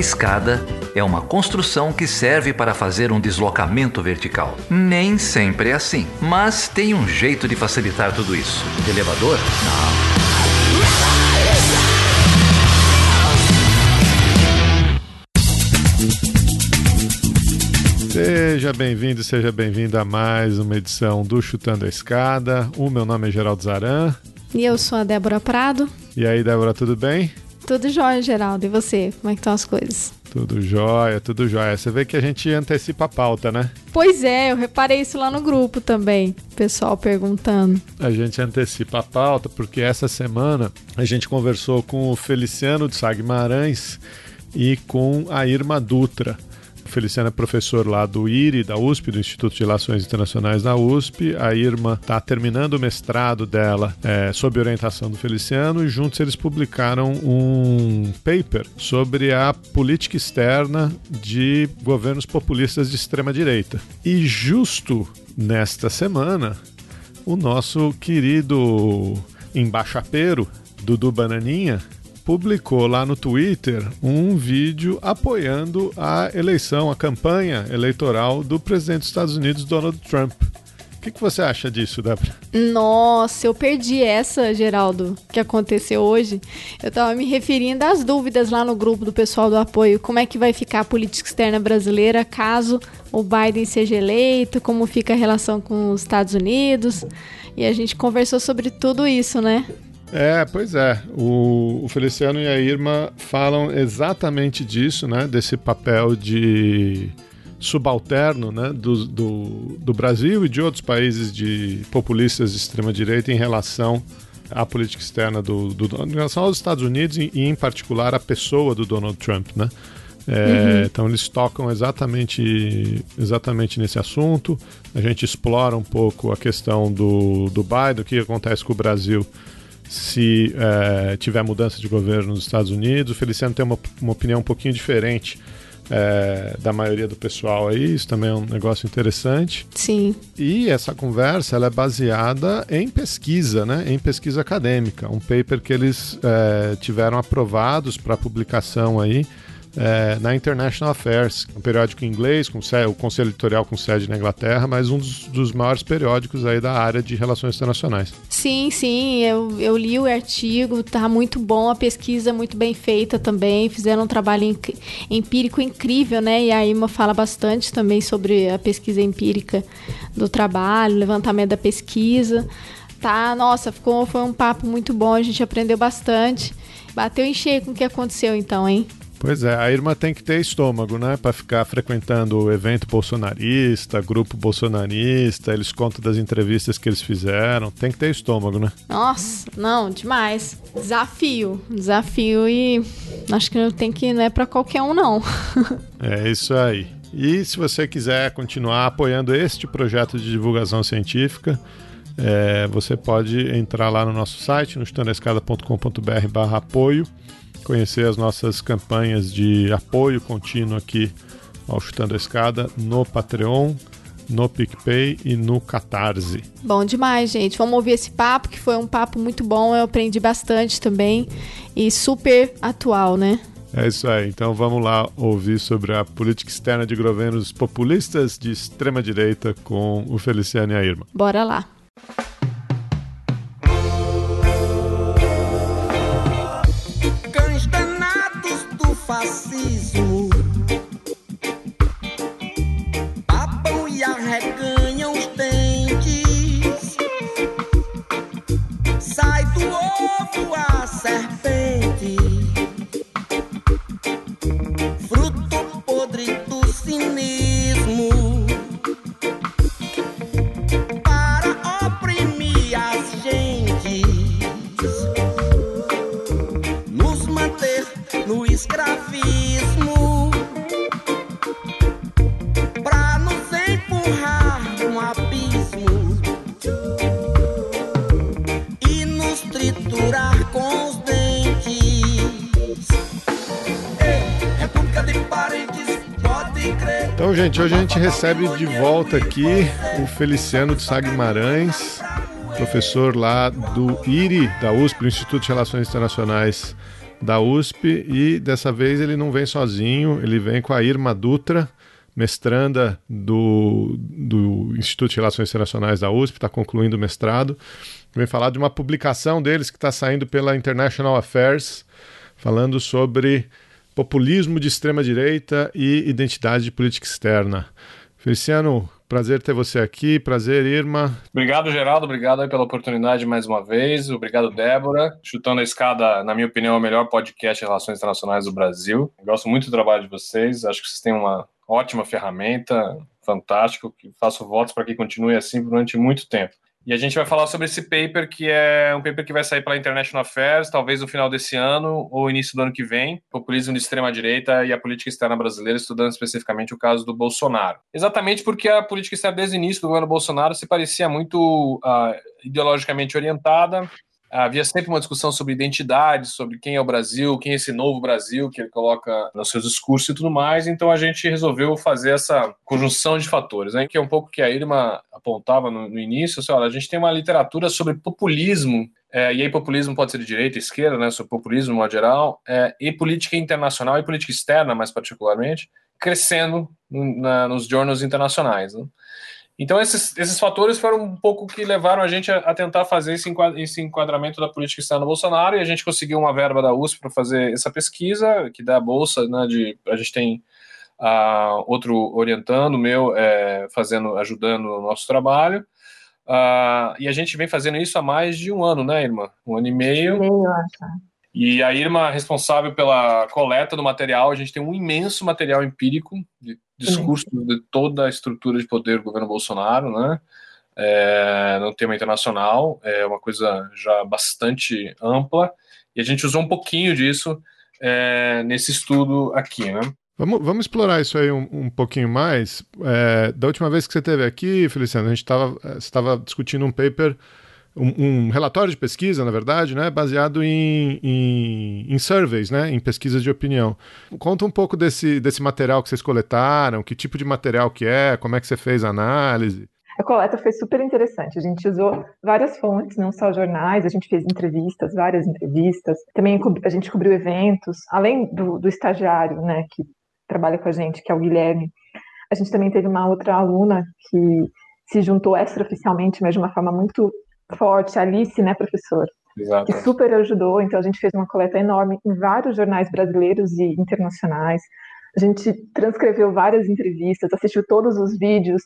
escada é uma construção que serve para fazer um deslocamento vertical. Nem sempre é assim, mas tem um jeito de facilitar tudo isso. elevador? Não. Seja bem-vindo, seja bem-vindo a mais uma edição do Chutando a Escada. O meu nome é Geraldo Zaran. E eu sou a Débora Prado. E aí, Débora, tudo bem? Tudo jóia, Geraldo. E você? Como é que estão as coisas? Tudo jóia, tudo jóia. Você vê que a gente antecipa a pauta, né? Pois é, eu reparei isso lá no grupo também. Pessoal perguntando. A gente antecipa a pauta porque essa semana a gente conversou com o Feliciano de Sá Guimarães e com a Irma Dutra. Feliciano é professor lá do IRI, da USP, do Instituto de Relações Internacionais da USP. A Irma está terminando o mestrado dela é, sob orientação do Feliciano e juntos eles publicaram um paper sobre a política externa de governos populistas de extrema direita. E justo nesta semana, o nosso querido embaixapeiro Dudu Bananinha publicou lá no Twitter um vídeo apoiando a eleição, a campanha eleitoral do presidente dos Estados Unidos, Donald Trump. O que, que, você acha disso, Débora? Nossa, eu perdi essa, Geraldo, que aconteceu hoje. Eu tava me referindo às dúvidas lá no grupo do pessoal do apoio. Como é que vai ficar a política externa brasileira caso o Biden seja eleito? Como fica a relação com os Estados Unidos? E a gente conversou sobre tudo isso, né? É, pois é. O, o, Feliciano e a Irma falam exatamente disso, né? Desse papel de subalterno né? do, do, do Brasil e de outros países de populistas de extrema-direita em relação à política externa do, do, em relação aos Estados Unidos e, e em particular, a pessoa do Donald Trump, né? É, uhum. Então eles tocam exatamente, exatamente nesse assunto. A gente explora um pouco a questão do, do Biden, o que acontece com o Brasil se é, tiver mudança de governo nos Estados Unidos. O Feliciano tem uma, uma opinião um pouquinho diferente é, da maioria do pessoal aí, isso também é um negócio interessante. Sim. E essa conversa ela é baseada em pesquisa, né? em pesquisa acadêmica, um paper que eles é, tiveram aprovados para publicação aí é, na International Affairs, um periódico inglês, com o Conselho Editorial com sede na Inglaterra, mas um dos, dos, maiores periódicos aí da área de relações internacionais. Sim, sim, eu, eu li o artigo, tá muito bom, a pesquisa muito bem feita também, fizeram um trabalho empírico incrível, né? E a Irma fala bastante também sobre a pesquisa empírica do trabalho, levantamento da pesquisa. Tá, nossa, ficou, foi um papo muito bom, a gente aprendeu bastante. Bateu em cheio com o que aconteceu então, hein? Pois é, a irmã tem que ter estômago, né? Para ficar frequentando o evento bolsonarista, grupo bolsonarista, eles contam das entrevistas que eles fizeram. Tem que ter estômago, né? Nossa, não, demais. Desafio, desafio e acho que não tem que não é para qualquer um não. é isso aí. E se você quiser continuar apoiando este projeto de divulgação científica, é, você pode entrar lá no nosso site, no estandaescada.com.br apoio conhecer as nossas campanhas de apoio contínuo aqui ao Chutando a Escada no Patreon, no PicPay e no Catarse. Bom demais, gente. Vamos ouvir esse papo, que foi um papo muito bom. Eu aprendi bastante também e super atual, né? É isso aí. Então vamos lá ouvir sobre a política externa de governos populistas de extrema direita com o Feliciano e a Irma. Bora lá. Gente, hoje a gente recebe de volta aqui o Feliciano de Sá professor lá do IRI, da USP, Instituto de Relações Internacionais da USP e dessa vez ele não vem sozinho, ele vem com a Irma Dutra, mestranda do, do Instituto de Relações Internacionais da USP, está concluindo o mestrado. Vem falar de uma publicação deles que está saindo pela International Affairs, falando sobre populismo de extrema-direita e identidade de política externa. Feliciano, prazer ter você aqui, prazer, Irma. Obrigado, Geraldo, obrigado pela oportunidade mais uma vez, obrigado, Débora. Chutando a escada, na minha opinião, é o melhor podcast de relações internacionais do Brasil. Eu gosto muito do trabalho de vocês, acho que vocês têm uma ótima ferramenta, fantástico, que faço votos para que continue assim durante muito tempo. E a gente vai falar sobre esse paper, que é um paper que vai sair pela International Affairs, talvez no final desse ano ou início do ano que vem, populismo de extrema-direita e a política externa brasileira, estudando especificamente o caso do Bolsonaro. Exatamente porque a política externa desde o início do governo Bolsonaro se parecia muito uh, ideologicamente orientada, havia sempre uma discussão sobre identidade, sobre quem é o Brasil, quem é esse novo Brasil que ele coloca nos seus discursos e tudo mais. Então a gente resolveu fazer essa conjunção de fatores, né? que é um pouco que a Irma apontava no, no início. Assim, olha, a gente tem uma literatura sobre populismo é, e aí populismo pode ser de direita e esquerda, né, sobre populismo no geral, é, e política internacional e política externa, mais particularmente, crescendo na, nos jornals internacionais. Né? Então, esses, esses fatores foram um pouco que levaram a gente a, a tentar fazer esse, esse enquadramento da política externa do Bolsonaro e a gente conseguiu uma verba da USP para fazer essa pesquisa, que dá a bolsa, né, de, a gente tem uh, outro orientando, meu, é, fazendo, ajudando o nosso trabalho, uh, e a gente vem fazendo isso há mais de um ano, né, irmã? Um ano e meio. Meio. E a Irma, responsável pela coleta do material, a gente tem um imenso material empírico de discurso de toda a estrutura de poder do governo Bolsonaro, né? É, no tema internacional, é uma coisa já bastante ampla, e a gente usou um pouquinho disso é, nesse estudo aqui, né? Vamos, vamos explorar isso aí um, um pouquinho mais. É, da última vez que você esteve aqui, Feliciano, a gente estava discutindo um paper um, um, relatório de pesquisa, na verdade, né, baseado em, em, em, surveys, né, em pesquisas de opinião. Conta um pouco desse, desse material que vocês coletaram, que tipo de material que é, como é que você fez a análise. A coleta foi super interessante. A gente usou várias fontes, não só jornais, a gente fez entrevistas, várias entrevistas. Também a gente cobriu eventos, além do, do estagiário, né, que trabalha com a gente, que é o Guilherme. A gente também teve uma outra aluna que se juntou extraoficialmente, mas de uma forma muito forte, Alice, né, professor? Exato. Que super ajudou. Então, a gente fez uma coleta enorme em vários jornais brasileiros e internacionais. A gente transcreveu várias entrevistas, assistiu todos os vídeos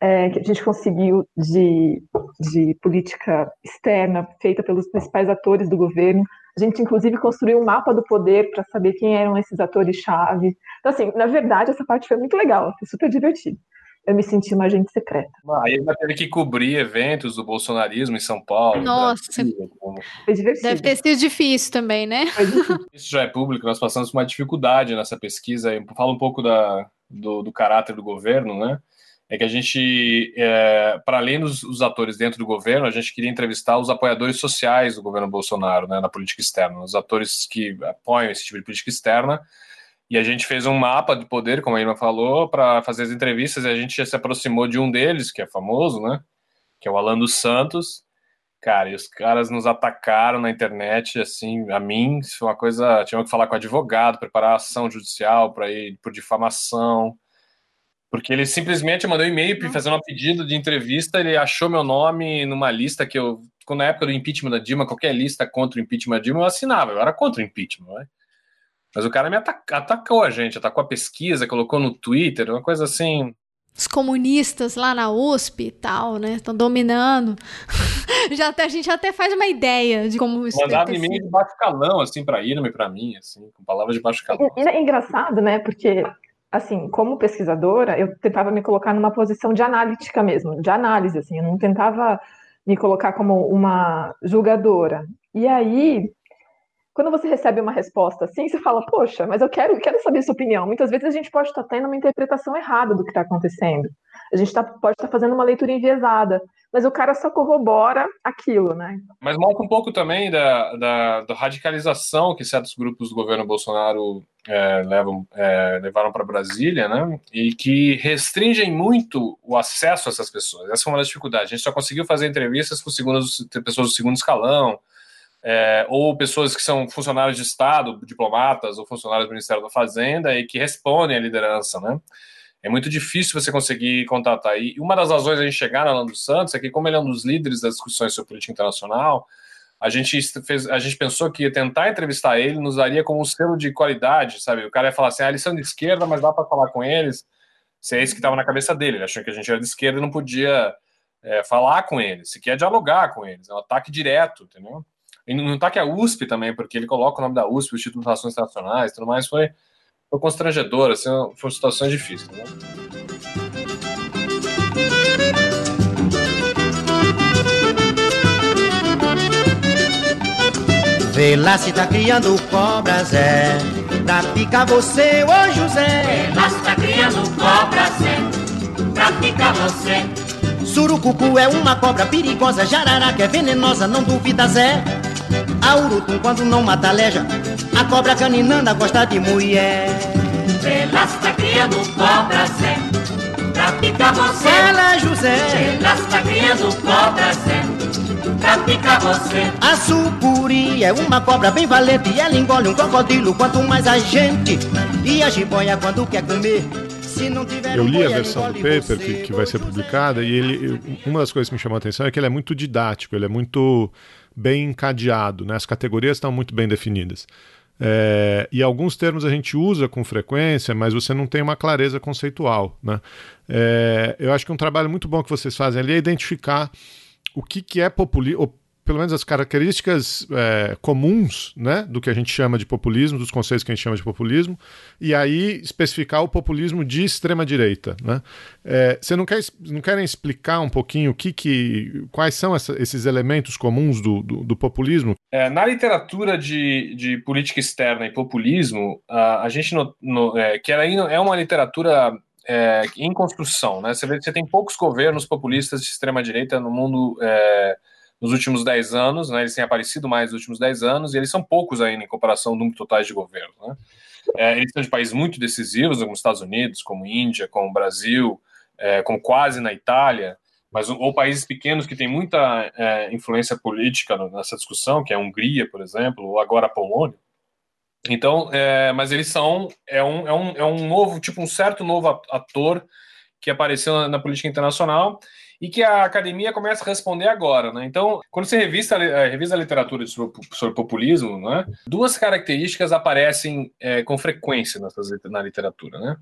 é, que a gente conseguiu de, de política externa feita pelos principais atores do governo. A gente, inclusive, construiu um mapa do poder para saber quem eram esses atores-chave. Então, assim, na verdade, essa parte foi muito legal, foi super divertido eu me senti uma agente secreta. Aí vai ter que cobrir eventos do bolsonarismo em São Paulo. Nossa, Brasil, como... deve ter sido difícil também, né? Isso já é público, nós passamos por uma dificuldade nessa pesquisa. Fala um pouco da, do, do caráter do governo, né? é que a gente, é, para além dos, dos, atores dentro do governo, a gente queria entrevistar os apoiadores sociais do governo Bolsonaro, né, na política externa, os atores que apoiam esse tipo de política externa, e a gente fez um mapa de poder, como a Irma falou, para fazer as entrevistas, e a gente se aproximou de um deles, que é famoso, né? Que é o Alan dos Santos. Cara, e os caras nos atacaram na internet, assim, a mim, isso foi uma coisa. Tinha que falar com o advogado, preparar ação judicial para ir por difamação. Porque ele simplesmente mandou um e-mail fazendo um pedido de entrevista, ele achou meu nome numa lista que eu, na época do impeachment da Dilma, qualquer lista contra o impeachment da Dilma, eu assinava, eu era contra o impeachment, né? Mas o cara me atacou a gente, atacou a pesquisa, colocou no Twitter, uma coisa assim. Os comunistas lá na USP e tal, né? Estão dominando. já até, a gente até faz uma ideia de como isso Mandava e-mail de baixo calão, assim, para Irma e para mim, assim, com palavras de baixo calão. É, é engraçado, né? Porque, assim, como pesquisadora, eu tentava me colocar numa posição de analítica mesmo, de análise, assim. Eu não tentava me colocar como uma julgadora. E aí, quando você recebe uma resposta assim, você fala, poxa, mas eu quero, quero saber sua opinião. Muitas vezes a gente pode estar tendo uma interpretação errada do que está acontecendo. A gente tá, pode estar fazendo uma leitura enviesada, mas o cara só corrobora aquilo, né? Mas mostra um pouco também da, da, da radicalização que certos grupos do governo Bolsonaro é, levam, é, levaram para Brasília, né? E que restringem muito o acesso a essas pessoas. Essa é uma das dificuldades. A gente só conseguiu fazer entrevistas com pessoas do segundo escalão, é, ou pessoas que são funcionários de Estado, diplomatas ou funcionários do Ministério da Fazenda e que respondem à liderança, né? É muito difícil você conseguir contatar. E uma das razões a gente chegar na Lando Santos é que, como ele é um dos líderes das discussões sobre política internacional, a gente fez, a gente pensou que tentar entrevistar ele nos daria como um selo de qualidade, sabe? O cara ia falar assim, ah, eles são de esquerda, mas dá para falar com eles. Se é isso que estava na cabeça dele, ele achou que a gente era de esquerda e não podia é, falar com eles, se quer dialogar com eles, é um ataque direto, entendeu? E um ataque à USP também, porque ele coloca o nome da USP, o Instituto de Relações Internacionais, tudo mais, foi, foi constrangedor, assim, foi situações difíceis, né? Vê lá se tá criando cobras, é. Pra picar você, ô José. Vê lá se tá criando cobras, é. Pra picar você. Surucucu é uma cobra perigosa Jararaca é venenosa, não duvida Zé A urutum quando não mata aleja A cobra caninanda gosta de mulher se tá criando cobras, é Pra picar você Fala, José Vê lá se tá criando cobras, é pra picar você. A sucuri é uma cobra bem valente e ela engole um crocodilo quanto mais a gente. E a jiboia quando quer comer. Se não tiver Eu li a ela versão do paper que, que vai ser publicada e ele, uma das coisas que me chamou a atenção é que ele é muito didático, ele é muito bem encadeado, né? as categorias estão muito bem definidas. É, e alguns termos a gente usa com frequência, mas você não tem uma clareza conceitual. Né? É, eu acho que um trabalho muito bom que vocês fazem ali é identificar o que, que é populismo, pelo menos as características é, comuns né, do que a gente chama de populismo, dos conceitos que a gente chama de populismo, e aí especificar o populismo de extrema-direita. Né? É, você não, quer, não querem explicar um pouquinho o que, que, quais são essa, esses elementos comuns do, do, do populismo? É, na literatura de, de política externa e populismo, a, a gente, no, no, é, que era, é uma literatura é, em construção. Né? Você, vê, você tem poucos governos populistas de extrema-direita no mundo é, nos últimos 10 anos, né? eles têm aparecido mais nos últimos 10 anos, e eles são poucos ainda em comparação ao número totais de governo. Né? É, eles são de países muito decisivos, como os Estados Unidos, como Índia, como Brasil, é, como quase na Itália, mas ou países pequenos que têm muita é, influência política nessa discussão, que é a Hungria, por exemplo, ou agora a Polônia. Então, é, mas eles são é um, é, um, é um novo, tipo um certo novo ator que apareceu na, na, política internacional e que a academia começa a responder agora, né? Então, quando você revista, revisa a literatura sobre, populismo, né? Duas características aparecem é, com frequência nessas, na literatura, né?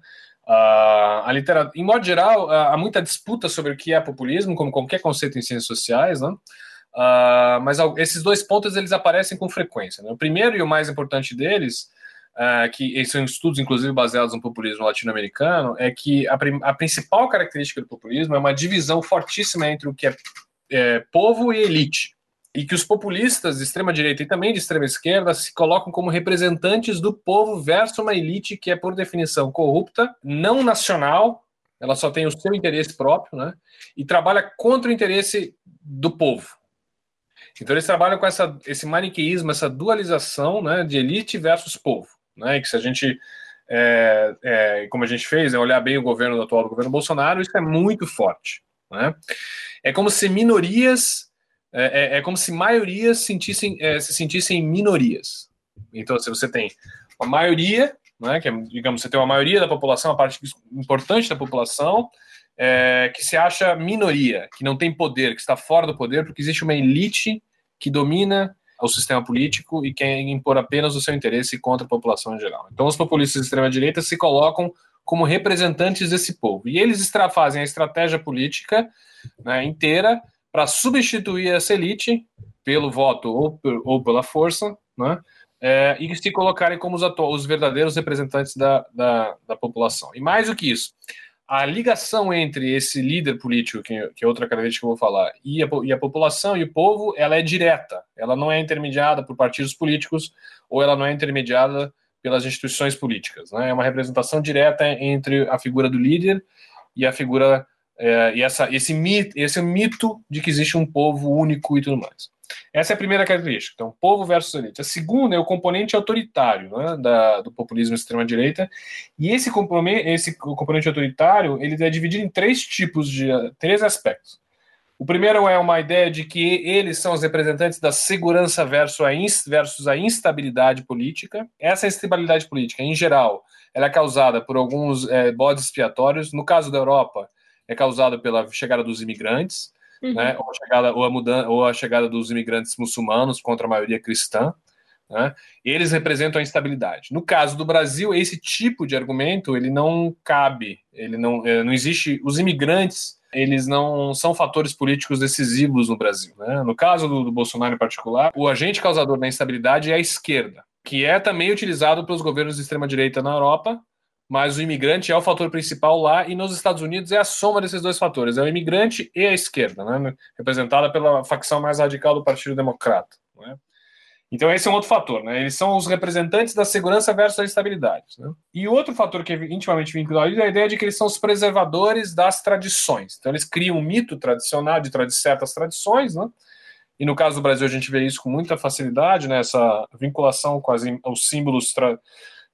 Uh, a literatura, em modo geral, há muita disputa sobre o que é populismo, como qualquer conceito em ciências sociais, né? Uh, mas esses dois pontos eles aparecem com frequência. Né? O primeiro e o mais importante deles, uh, que são estudos inclusive baseados no populismo latino-americano, é que a, a, principal característica do populismo é uma divisão fortíssima entre o que é, é povo e elite. E que os populistas de extrema direita e também de extrema esquerda se colocam como representantes do povo versus uma elite que é, por definição, corrupta, não nacional, ela só tem o seu interesse próprio, né? E trabalha contra o interesse do povo. Então eles trabalham com essa, esse maniqueísmo, essa dualização né, de elite versus povo. Né, que se a gente, é, é, como a gente fez, é olhar bem o governo atual do governo Bolsonaro, isso é muito forte. Né? É como se minorias, é, é, é como se maiorias sentissem, é, se sentissem minorias. Então, se você tem uma maioria, né, que é, digamos, você tem uma maioria da população, a parte importante da população, é, que se acha minoria, que não tem poder, que está fora do poder, porque existe uma elite que domina o sistema político e quer impor apenas o seu interesse contra a população em geral. Então, os populistas de extrema-direita se colocam como representantes desse povo. E eles fazem a estratégia política né, inteira para substituir essa elite pelo voto ou, ou pela força, né, é, e se colocarem como os, os verdadeiros representantes da, da, da população. E mais do que isso, a ligação entre esse líder político, que, que é outra característica que eu vou falar, e a, e a, população e o povo, ela é direta. Ela não é intermediada por partidos políticos ou ela não é intermediada pelas instituições políticas. Né? É uma representação direta entre a figura do líder e a figura é, e essa, esse, mito, esse mito de que existe um povo único e tudo mais. Essa é a primeira característica. Então, povo versus elite. A segunda é o componente autoritário né, da, do populismo extrema-direita. E esse esse componente autoritário ele é dividido em três tipos de três aspectos. O primeiro é uma ideia de que eles são os representantes da segurança versus a, versus a instabilidade política. Essa instabilidade política, em geral, ela é causada por alguns é, bodes expiatórios. No caso da Europa, é causada pela chegada dos imigrantes, uhum. né, ou, a chegada, ou, a mudança, ou a chegada dos imigrantes muçulmanos contra a maioria cristã. Né? Eles representam a instabilidade. No caso do Brasil, esse tipo de argumento ele não cabe. Ele não, é, não existe. Os imigrantes eles não são fatores políticos decisivos no Brasil. Né? No caso do, do Bolsonaro em particular, o agente causador da instabilidade é a esquerda, que é também utilizado pelos governos de extrema direita na Europa. Mas o imigrante é o fator principal lá, e nos Estados Unidos é a soma desses dois fatores: é o imigrante e a esquerda, né? representada pela facção mais radical do Partido Democrata. Né? Então, esse é um outro fator, né? Eles são os representantes da segurança versus a estabilidade. Né? E outro fator que é intimamente vinculado é a ideia de que eles são os preservadores das tradições. Então, eles criam um mito tradicional de certas tradições, né? E no caso do Brasil, a gente vê isso com muita facilidade, né? Essa vinculação com as, os símbolos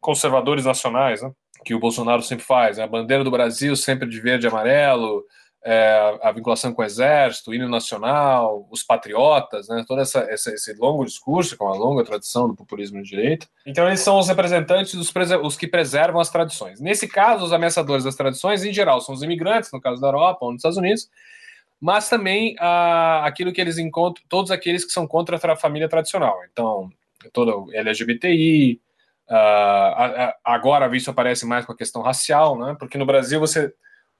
conservadores nacionais, né? Que o Bolsonaro sempre faz. Né? A bandeira do Brasil sempre de verde e amarelo, é, a vinculação com o exército, o hino nacional, os patriotas, né, todo essa, essa, esse longo discurso, com uma longa tradição do populismo de direita. Então, eles são os representantes dos os que preservam as tradições. Nesse caso, os ameaçadores das tradições, em geral, são os imigrantes, no caso da Europa ou nos Estados Unidos, mas também ah, aquilo que eles encontram, todos aqueles que são contra a família tradicional. Então, todo LGBTI, ah, agora isso aparece mais com a questão racial, né, porque no Brasil você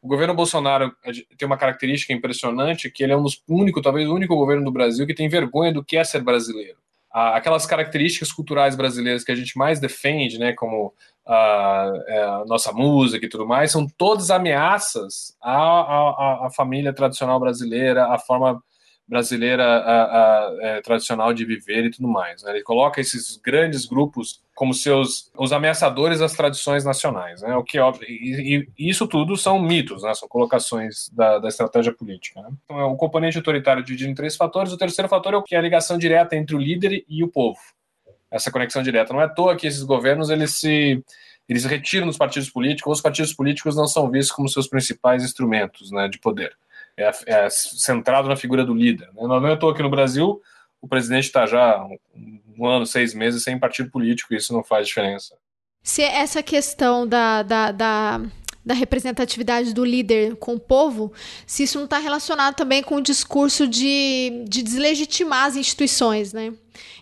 o governo Bolsonaro tem uma característica impressionante que ele é um dos únicos, talvez o único governo do Brasil que tem vergonha do que é ser brasileiro. Aquelas características culturais brasileiras que a gente mais defende, né, como a, é, a nossa música e tudo mais, são todas ameaças à, à, à família tradicional brasileira, à forma brasileira a, a, é, tradicional de viver e tudo mais. Né? Ele coloca esses grandes grupos como seus os ameaçadores das tradições nacionais, né? O que e, e isso tudo são mitos, né? São colocações da, da estratégia política. Né? Então, é o componente autoritário dividido em três fatores. O terceiro fator é o que é a ligação direta entre o líder e o povo. Essa conexão direta. Não é à toa que esses governos eles se eles retiram dos partidos políticos, os partidos políticos não são vistos como seus principais instrumentos né, de poder é, é centrado na figura do líder. Né? Não é à toa aqui no Brasil, o presidente está já um, um ano, seis meses sem partido político, e isso não faz diferença. Se essa questão da, da, da, da representatividade do líder com o povo, se isso não está relacionado também com o discurso de, de deslegitimar as instituições, né?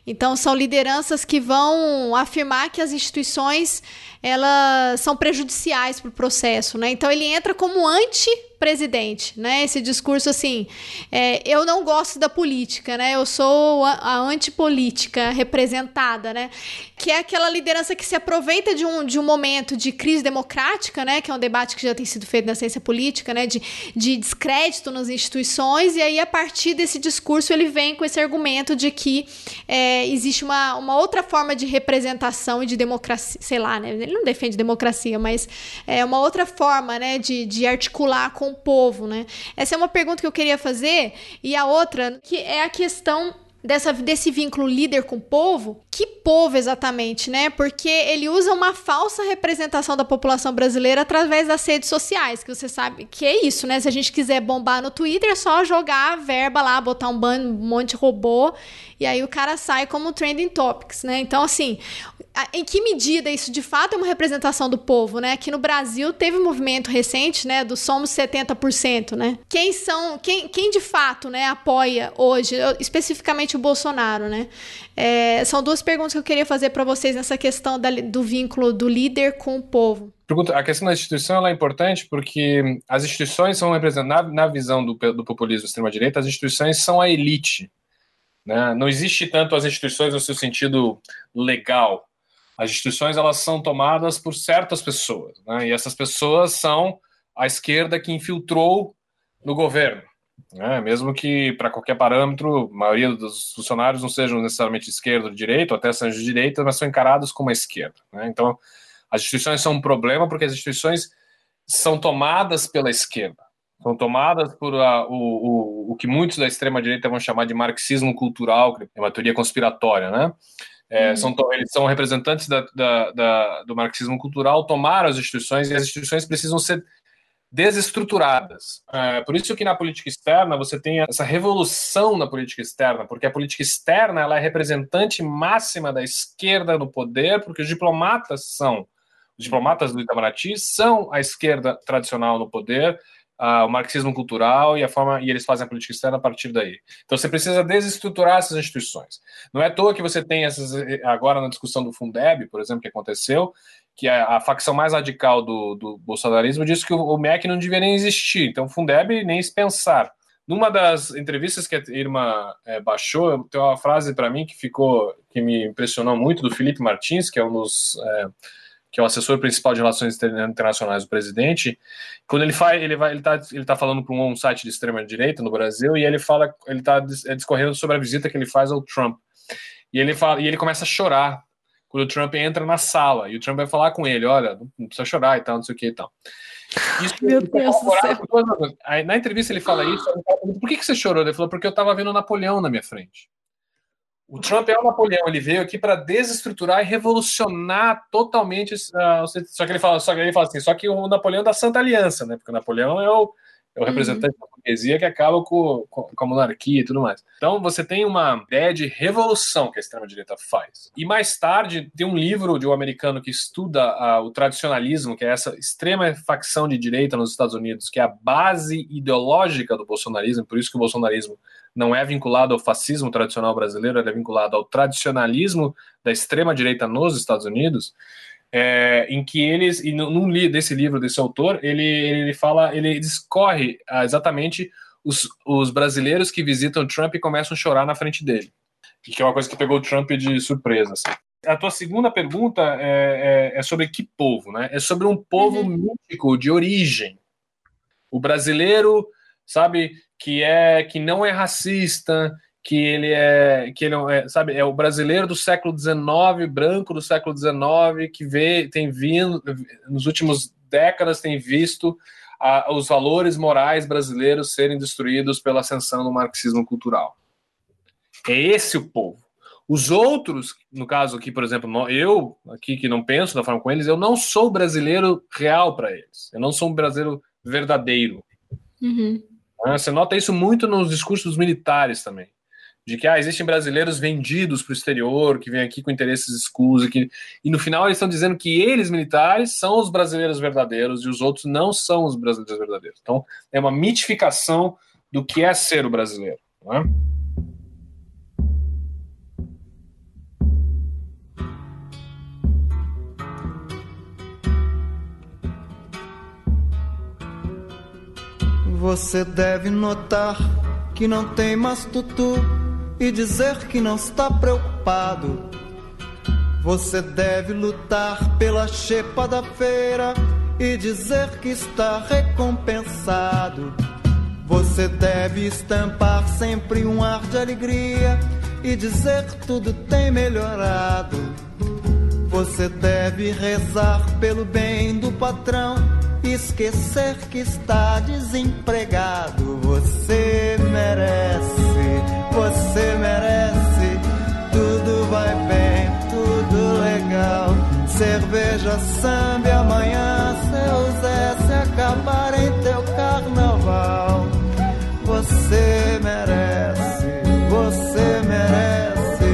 Então são lideranças que vão afirmar que as instituições elas são prejudiciais para o processo, né? Então ele entra como anti presidente, né? Esse discurso assim, é, eu não gosto da política, né? Eu sou a, a antipolítica representada, né? Que é aquela liderança que se aproveita de um, de um momento de crise democrática, né? Que é um debate que já tem sido feito na ciência política, né? De, de descrédito nas instituições, e aí a partir desse discurso ele vem com esse argumento de que é, existe uma, uma outra forma de representação e de democracia, sei lá, né? Ele não defende democracia, mas é uma outra forma, né? De, de articular com o povo, né? Essa é uma pergunta que eu queria fazer. E a outra, que é a questão dessa, desse vínculo líder com o povo, que povo exatamente, né? Porque ele usa uma falsa representação da população brasileira através das redes sociais, que você sabe que é isso, né? Se a gente quiser bombar no Twitter, é só jogar a verba lá, botar um, ban, um monte de robô, e aí o cara sai como trending topics, né? Então, assim, em que medida isso de fato é uma representação do povo, né? Aqui no Brasil teve um movimento recente, né, do somos 70%, né? Quem são, quem, quem de fato, né, apoia hoje, especificamente o Bolsonaro, né? É, são duas perguntas que eu queria fazer para vocês nessa questão da, do vínculo do líder com o povo. A questão da instituição é importante porque as instituições são representadas, na, na visão do, do populismo extrema-direita, as instituições são a elite. Né? Não existe tanto as instituições no seu sentido legal, as instituições elas são tomadas por certas pessoas, né? e essas pessoas são a esquerda que infiltrou no governo. Né? Mesmo que, para qualquer parâmetro, a maioria dos funcionários não sejam necessariamente esquerda ou direita, ou até sejam de direita, mas são encarados como a esquerda. Né? Então, as instituições são um problema porque as instituições são tomadas pela esquerda. São tomadas por a, o, o, o que muitos da extrema-direita vão chamar de marxismo cultural, que é uma teoria conspiratória, né? É, hum. são, eles são representantes da, da, da, do marxismo cultural, tomaram as instituições e as instituições precisam ser desestruturadas. É, por isso que na política externa você tem essa revolução na política externa, porque a política externa ela é representante máxima da esquerda no poder, porque os diplomatas são os diplomatas do Itamaraty são a esquerda tradicional no poder, o marxismo cultural e a forma e eles fazem a política externa a partir daí. Então você precisa desestruturar essas instituições. Não é à toa que você tem essas agora na discussão do Fundeb, por exemplo, que aconteceu, que é a facção mais radical do, do bolsonarismo disse que o, MEC não deveria nem existir. Então, o Fundeb nem se pensar. Numa das entrevistas que a irmã é, baixou, tem uma frase para mim que ficou, que me impressionou muito, do Felipe Martins, que é um dos. É, que é o assessor principal de relações internacionais do presidente, quando ele faz, ele vai, ele tá, ele tá falando para um, site de extrema direita no Brasil e ele fala, ele tá é, discorrendo sobre a visita que ele faz ao Trump. E ele fala, e ele começa a chorar quando o Trump entra na sala e o Trump vai falar com ele, olha, não precisa chorar e tal, não sei o que e tal. Isso Meu Deus do céu. Aí, na entrevista ele fala isso, por que, que você chorou? Ele falou, porque eu estava vendo o Napoleão na minha frente. O Trump é o Napoleão, ele veio aqui para desestruturar e revolucionar totalmente. Uh, só que ele fala, só que ele fala assim, só que o Napoleão é da Santa Aliança, né? Porque o Napoleão é o, é o uhum. representante uhum. da burguesia que acaba com, com, com, a monarquia e tudo mais. Então você tem uma ideia de revolução que a extrema-direita faz. E mais tarde tem um livro de um americano que estuda o tradicionalismo, que é essa extrema facção de direita nos Estados Unidos, que é a base ideológica do bolsonarismo, por isso que o bolsonarismo não é vinculado ao fascismo tradicional brasileiro, ele é vinculado ao tradicionalismo da extrema-direita nos Estados Unidos é, em que eles, e num desse livro desse autor, ele, ele fala, ele discorre ah, exatamente os, os brasileiros que visitam Trump e começam a chorar na frente dele, que é uma coisa que pegou o Trump de surpresa. Assim. A tua segunda pergunta é, é, é, sobre que povo, né? É sobre um povo uhum. mítico de origem. O brasileiro, sabe, que é que não é racista, que ele é que ele é, sabe é o brasileiro do século XIX branco do século XIX que vê tem vindo nos últimos décadas tem visto os valores morais brasileiros serem destruídos pela ascensão do marxismo cultural. É esse o povo. Os outros no caso aqui por exemplo eu aqui que não penso da forma com eles eu não sou brasileiro real para eles. Eu não sou um brasileiro verdadeiro. Uhum. você nota isso muito nos discursos dos militares também de que ah, existem brasileiros vendidos para o exterior, que vêm aqui com interesses escusos, que... e no final eles estão dizendo que eles, militares, são os brasileiros verdadeiros e os outros não são os brasileiros verdadeiros. Então, é uma mitificação do que é ser o brasileiro. Não é? Você deve notar que não tem mais tutu e dizer que não está preocupado. Você deve lutar pela chepa da feira e dizer que está recompensado. Você deve estampar sempre um ar de alegria e dizer que tudo tem melhorado. Você deve rezar pelo bem do patrão e esquecer que está desempregado. Você merece Cerveja, samba, amanhã seu Zé se acabar em teu carnaval. Você merece, você merece.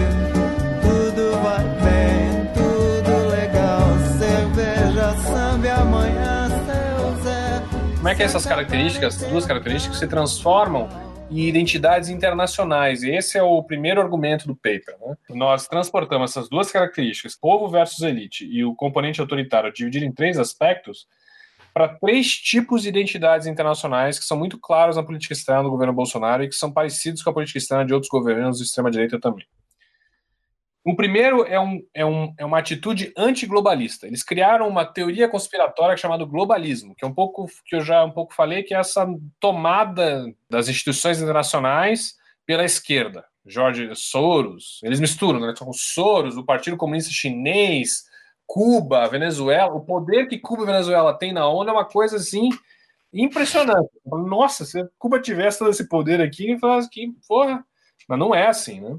Tudo vai bem, tudo legal. Cerveja, samba, amanhã seu Zé. Como é que essas características, duas características, se transformam e identidades internacionais. E esse é o primeiro argumento do paper. Né? Nós transportamos essas duas características, povo versus elite, e o componente autoritário dividido em três aspectos, para três tipos de identidades internacionais que são muito claros na política externa do governo Bolsonaro e que são parecidos com a política externa de outros governos de extrema-direita também. O primeiro é, um, é, um, é uma atitude antiglobalista. Eles criaram uma teoria conspiratória chamada globalismo, que é um pouco que eu já um pouco falei, que é essa tomada das instituições internacionais pela esquerda. Jorge Soros, eles misturam, né? São Soros, o Partido Comunista Chinês, Cuba, Venezuela. O poder que Cuba e Venezuela têm na ONU é uma coisa assim impressionante. Nossa, se Cuba tivesse todo esse poder aqui, que porra. Mas não é assim, né?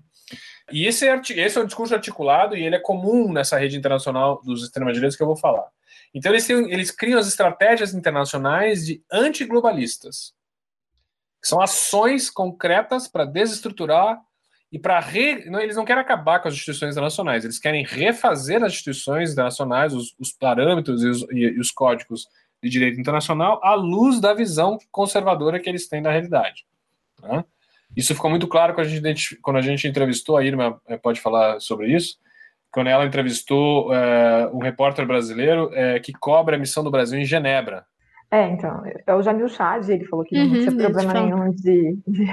E esse é, esse é o discurso articulado e ele é comum nessa rede internacional dos extrema-direitos que eu vou falar. Então, eles, têm, eles criam as estratégias internacionais de antiglobalistas, que são ações concretas para desestruturar e para re... eles não querem acabar com as instituições internacionais, eles querem refazer as instituições internacionais, os, os parâmetros e os, e os, códigos de direito internacional à luz da visão conservadora que eles têm da realidade. Né? Isso ficou muito claro quando a gente, quando a gente entrevistou, a Irma eh, pode falar sobre isso, quando ela entrevistou é, um repórter brasileiro é, que cobra a missão do Brasil em Genebra. É, então, é o Jamil Chad, ele falou que uhum, não tinha problema nenhum de, de,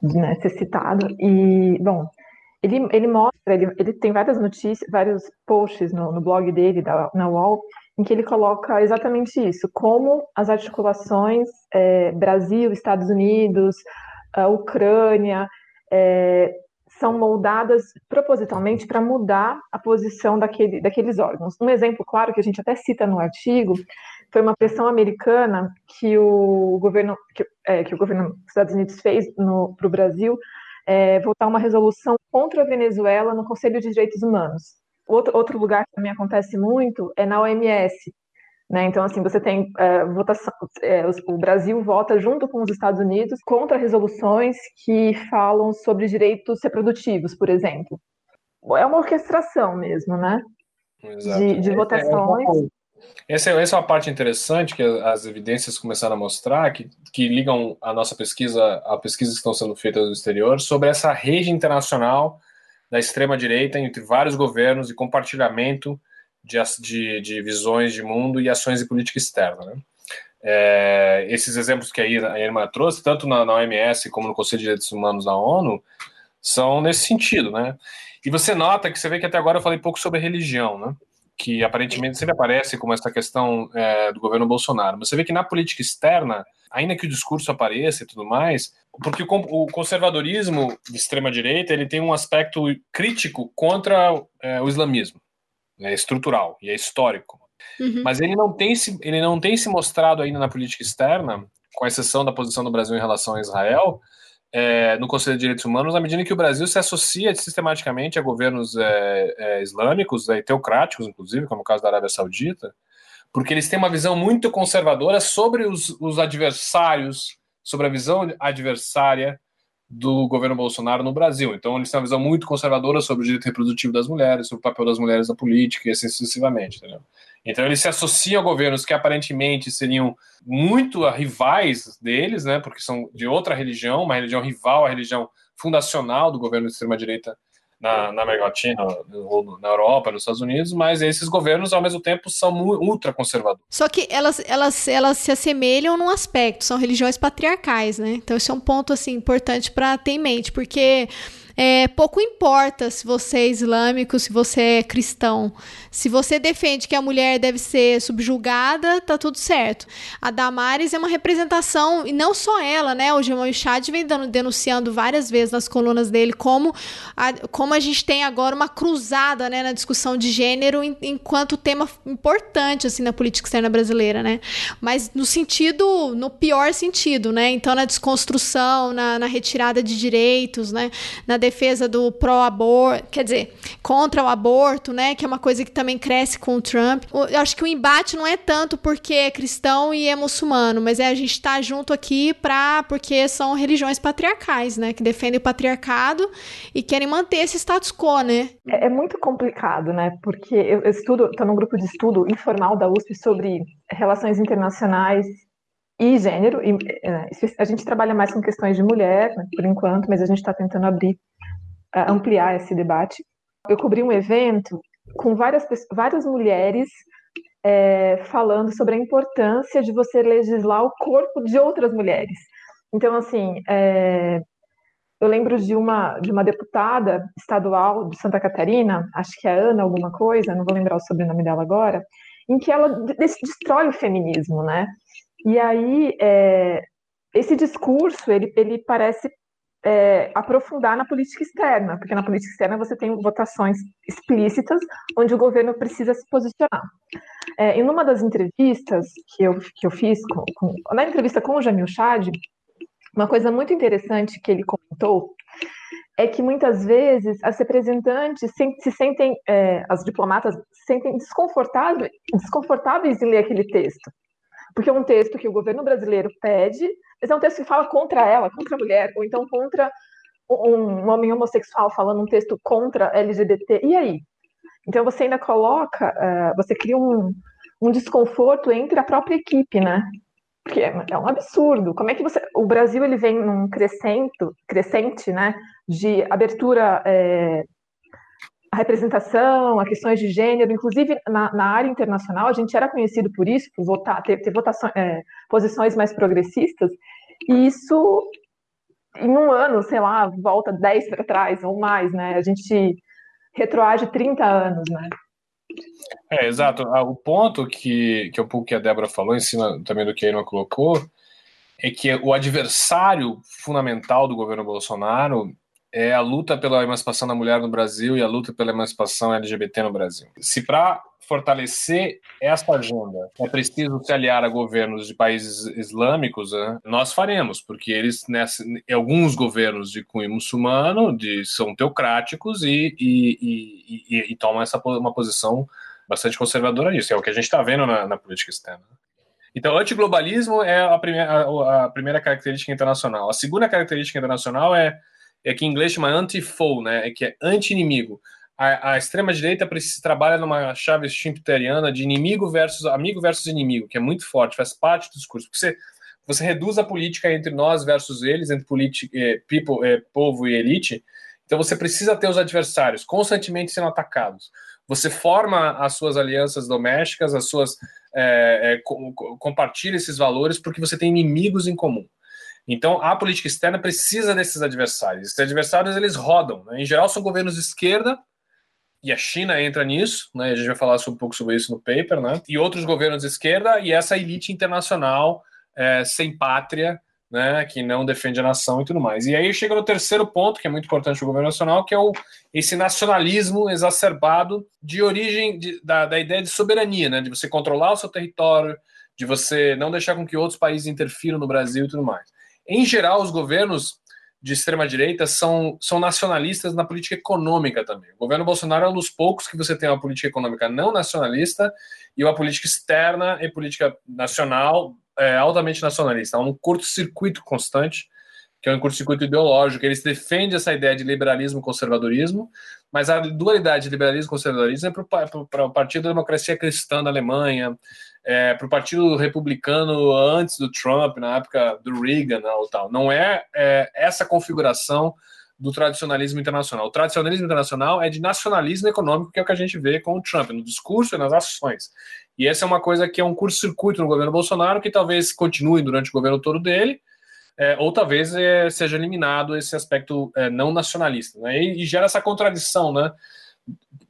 de né, ser citado. E, bom, ele, ele mostra, ele, ele tem várias notícias, vários posts no, no blog dele, da, na UOL, em que ele coloca exatamente isso, como as articulações é, Brasil, Estados Unidos, a Ucrânia, é, são moldadas propositalmente para mudar a posição daquele, daqueles órgãos. Um exemplo claro que a gente até cita no artigo foi uma pressão americana que o governo que, é, que o governo dos Estados Unidos fez para o Brasil é, votar uma resolução contra a Venezuela no Conselho de Direitos Humanos. Outro, outro lugar que também acontece muito é na OMS, né? Então, assim, você tem é, votação, é, o Brasil vota junto com os Estados Unidos contra resoluções que falam sobre direitos reprodutivos, por exemplo. É uma orquestração mesmo, né? Exato. De, de é, votações. Essa é, essa é uma parte interessante que as evidências começaram a mostrar, que, que ligam a nossa pesquisa a pesquisas que estão sendo feitas no exterior, sobre essa rede internacional da extrema-direita entre vários governos e compartilhamento de, de, de, visões de mundo e ações de política externa. Né? É, esses exemplos que a Irma trouxe, tanto na, na, OMS como no Conselho de Direitos Humanos da ONU, são nesse sentido. Né? E você nota que você vê que até agora eu falei pouco sobre religião, né? que aparentemente sempre aparece como essa questão é, do governo Bolsonaro. Mas você vê que na política externa, ainda que o discurso apareça e tudo mais, porque o conservadorismo de extrema direita ele tem um aspecto crítico contra é, o islamismo é estrutural e é histórico. Uhum. Mas ele não, tem se, ele não tem se mostrado ainda na política externa, com exceção da posição do Brasil em relação a Israel, é, no Conselho de Direitos Humanos, à medida que o Brasil se associa sistematicamente a governos é, é, islâmicos, é, teocráticos, inclusive, como o caso da Arábia Saudita, porque eles têm uma visão muito conservadora sobre os, os adversários, sobre a visão adversária do governo Bolsonaro no Brasil. Então, eles têm uma visão muito conservadora sobre o direito reprodutivo das mulheres, sobre o papel das mulheres na política e assim sucessivamente. Entendeu? Então, eles se associam a governos que aparentemente seriam muito rivais deles, né, porque são de outra religião, uma religião rival à religião fundacional do governo de extrema-direita na, na América Latina, ou na Europa, nos Estados Unidos, mas esses governos, ao mesmo tempo, são ultra conservadores. Só que elas, elas, elas se assemelham num aspecto, são religiões patriarcais, né? Então, esse é um ponto assim, importante para ter em mente, porque é, pouco importa se você é islâmico, se você é cristão. Se você defende que a mulher deve ser subjugada, tá tudo certo. A Damares é uma representação, e não só ela, né? O Jamal Chad vem denunciando várias vezes nas colunas dele como a, como a gente tem agora uma cruzada né, na discussão de gênero enquanto tema importante assim na política externa brasileira, né? Mas no sentido, no pior sentido, né? Então na desconstrução, na, na retirada de direitos, né? Na defesa do pró-aborto, quer dizer, contra o aborto, né? Que é uma coisa que também cresce com o Trump. Eu acho que o embate não é tanto porque é cristão e é muçulmano, mas é a gente estar tá junto aqui para porque são religiões patriarcais, né? Que defendem o patriarcado e querem manter esse status quo, né? É, é muito complicado, né? Porque eu, estudo, estou num grupo de estudo informal da USP sobre relações internacionais e gênero. E, é, a gente trabalha mais com questões de mulher, né, por enquanto, mas a gente está tentando abrir ampliar esse debate. Eu cobri um evento com várias, várias mulheres é, falando sobre a importância de você legislar o corpo de outras mulheres. Então, assim, é, eu lembro de uma, de uma deputada estadual de Santa Catarina, acho que é Ana alguma coisa, não vou lembrar o sobrenome dela agora, em que ela destrói o feminismo, né? E aí, é, esse discurso, ele, ele parece é, aprofundar na política externa, porque na política externa você tem votações explícitas onde o governo precisa se posicionar. É, em uma das entrevistas que eu, que eu fiz, com, com, na entrevista com o Jamil Chad, uma coisa muito interessante que ele comentou é que muitas vezes as representantes se sentem, é, as diplomatas se sentem desconfortáveis, desconfortáveis em ler aquele texto. Porque é um texto que o governo brasileiro pede, mas é um texto que fala contra ela, contra a mulher, ou então contra um homem homossexual falando um texto contra LGBT. E aí? Então você ainda coloca, uh, você cria um, um desconforto entre a própria equipe, né? Porque é, é, um absurdo. Como é que você. O Brasil ele vem num crescento, crescente, né? De abertura é, à representação, a questões de gênero, inclusive na, na, área internacional, a gente era conhecido por isso, por votar, ter, ter votações, é, posições mais progressistas, e isso em um ano, sei lá, volta 10 para trás ou mais, né? A gente retroage 30 anos, né? É, exato. Ah, o ponto que, que é que a Débora falou, em cima também do que a Irma colocou, é que o adversário fundamental do governo Bolsonaro é a luta pela emancipação da mulher no Brasil e a luta pela emancipação LGBT no Brasil. Se para fortalecer essa agenda é preciso se aliar a governos de países islâmicos, né, nós faremos, porque eles, nessa, alguns governos de cunho muçulmano, de, são teocráticos e, e, e, e, e tomam essa, uma posição bastante conservadora nisso. É o que a gente está vendo na, na política externa. Então, antiglobalismo é a primeira, a, a primeira característica internacional. A segunda característica internacional é é que em inglês chama anti-foe, né? É que é anti-inimigo. A, a extrema-direita trabalha numa chave schumpeteriana de inimigo versus amigo versus inimigo, que é muito forte, faz parte do discurso. Porque você, você reduz a política entre nós versus eles, entre eh, people, eh, povo e elite. Então você precisa ter os adversários constantemente sendo atacados. Você forma as suas alianças domésticas, as suas é, é, com, compartilha esses valores porque você tem inimigos em comum. Então, a política externa precisa desses adversários. Esses adversários, eles rodam. Né? Em geral, são governos de esquerda, e a China entra nisso, né? a gente vai falar um pouco sobre isso no paper, né? e outros governos de esquerda, e essa elite internacional é, sem pátria, né, que não defende a nação e tudo mais. E aí chega no terceiro ponto, que é muito importante o governo nacional, que é o, esse nacionalismo exacerbado de origem de, da, da ideia de soberania, né, de você controlar o seu território, de você não deixar com que outros países interfiram no Brasil e tudo mais. Em geral, os governos de extrema-direita são, são nacionalistas na política econômica também. O governo Bolsonaro é um dos poucos que você tem uma política econômica não nacionalista e uma política externa e política nacional é, altamente nacionalista. Há um curto-circuito constante, que é um curto-circuito ideológico. Eles defendem essa ideia de liberalismo conservadorismo, mas a dualidade de liberalismo e conservadorismo é para o Partido da Democracia Cristã da Alemanha, é, para o Partido Republicano antes do Trump, na época do Reagan né, ou tal. Não é, é, essa configuração do tradicionalismo internacional. O tradicionalismo internacional é de nacionalismo econômico, que é o que a gente vê com o Trump, no discurso e nas ações. E essa é uma coisa que é um curto-circuito no governo Bolsonaro, que talvez continue durante o governo todo dele, é, ou talvez é, seja eliminado esse aspecto é, não nacionalista. Né? E, e, gera essa contradição, né?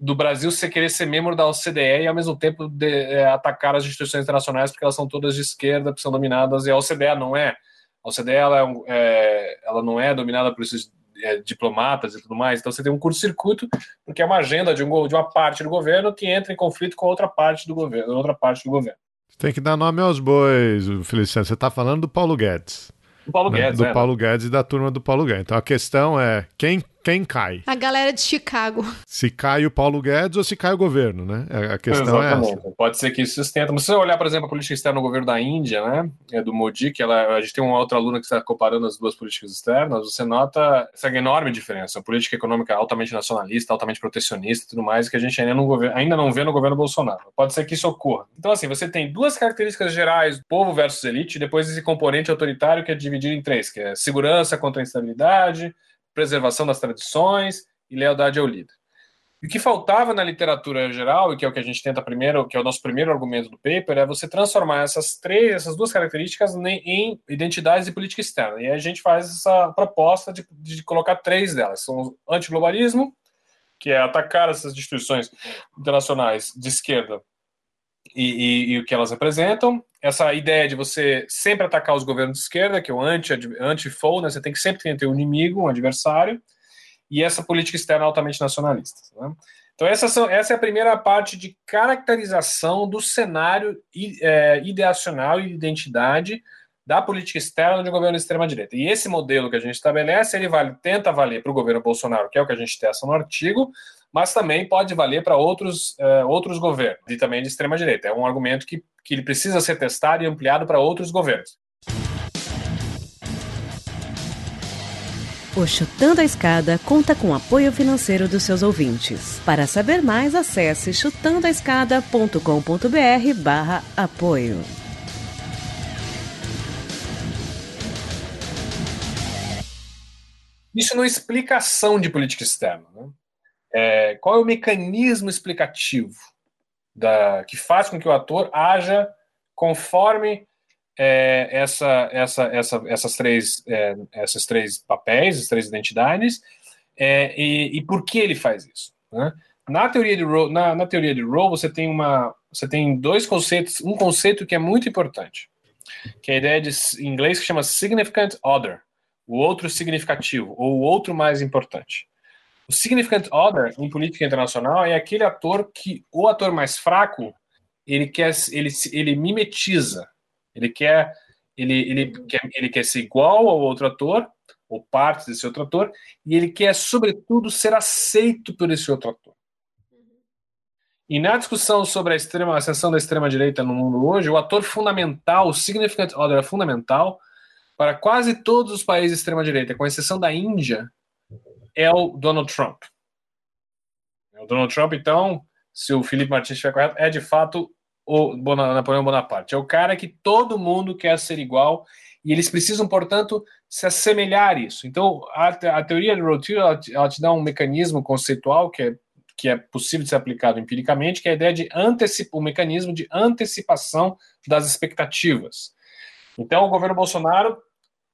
Do Brasil você querer ser membro da OCDE e ao mesmo tempo de, é, atacar as instituições internacionais porque elas são todas de esquerda, que são dominadas, e a OCDE não é. A OCDE ela, é, é, ela não é dominada por esses é, diplomatas e tudo mais, então você tem um curto-circuito, porque é uma agenda de, um, de uma parte do governo que entra em conflito com outra parte do governo, outra parte do governo. Tem que dar nome aos bois, Feliciano. Você está falando do Paulo Guedes. Do Paulo né? Guedes, Do é, Paulo Guedes e da turma do Paulo Guedes. Então a questão é quem quem cai? A galera de Chicago. Se cai o Paulo Guedes ou se cai o governo, né? É, a questão Exatamente. é essa. Pode ser que isso sustenta. Mas se você olhar, por exemplo, a política externa no governo da Índia, né? É do Modi, que ela, a gente tem uma outra aluna que está comparando as duas políticas externas, você nota essa enorme diferença. A política econômica altamente nacionalista, altamente protecionista e tudo mais, que a gente ainda não, ainda não vê no governo Bolsonaro. Pode ser que isso ocorra. Então, assim, você tem duas características gerais, povo versus elite, e depois esse componente autoritário que é dividido em três, que é segurança contra a instabilidade, preservação das tradições e lealdade ao líder. E o que faltava na literatura geral, e que é o que a gente tenta primeiro, que é o nosso primeiro argumento do paper, é você transformar essas três, essas duas características em identidades de política externa. E a gente faz essa proposta de, de colocar três delas. São o antiglobalismo, que é atacar essas instituições internacionais de esquerda e, e, e, o que elas representam. Essa ideia de você sempre atacar os governos de esquerda, que é o anti-foe, anti né? você tem que sempre ter um inimigo, um adversário e essa política externa altamente nacionalista. Né? Então, essa, são, essa é a primeira parte de caracterização do cenário é, ideacional e identidade da política externa de governo de extrema-direita. E esse modelo que a gente estabelece, ele vale, tenta valer para o governo Bolsonaro, que é o que a gente testa no artigo, mas também pode valer para outros, uh, outros governos, e também de extrema-direita. É um argumento que, que ele precisa ser testado e ampliado para outros governos. O Chutando a Escada conta com apoio financeiro dos seus ouvintes. Para saber mais, acesse chutandoaescada.com.br barra apoio. Isso não é explicação de política externa. Né? É, qual é o mecanismo explicativo da, que faz com que o ator haja conforme é, essa, essa, essa, essas, três, é, essas três papéis, essas três identidades, é, e, e, por que ele faz isso. Né? Na teoria de role, na, na, teoria de role, você tem uma, você tem dois conceitos, um conceito que é muito importante, que é a ideia de, em inglês que chama significant other, o outro significativo, ou o outro mais importante. O significant other em política internacional é aquele ator que o ator mais fraco ele quer ele, ele mimetiza, ele quer ele, ele, quer, ele quer ser igual ao outro ator, ou parte desse outro ator, e ele quer, sobretudo, ser aceito por esse outro ator. E na discussão sobre a, extrema, a ascensão da extrema-direita no mundo hoje, o ator fundamental, o significant other fundamental, para quase todos os países de extrema-direita, com exceção da Índia, é o Donald Trump. O Donald Trump, então, se o Felipe Martins estiver correto, é de fato o Napoleão Bonaparte. É o cara que todo mundo quer ser igual e eles precisam, portanto, se assemelhar a isso. Então, a, a teoria de Rothschild ela, ela, te dá um mecanismo conceitual que é, que é possível de ser aplicado empiricamente, que é a ideia de antecipar, o mecanismo de antecipação das expectativas. Então, o governo Bolsonaro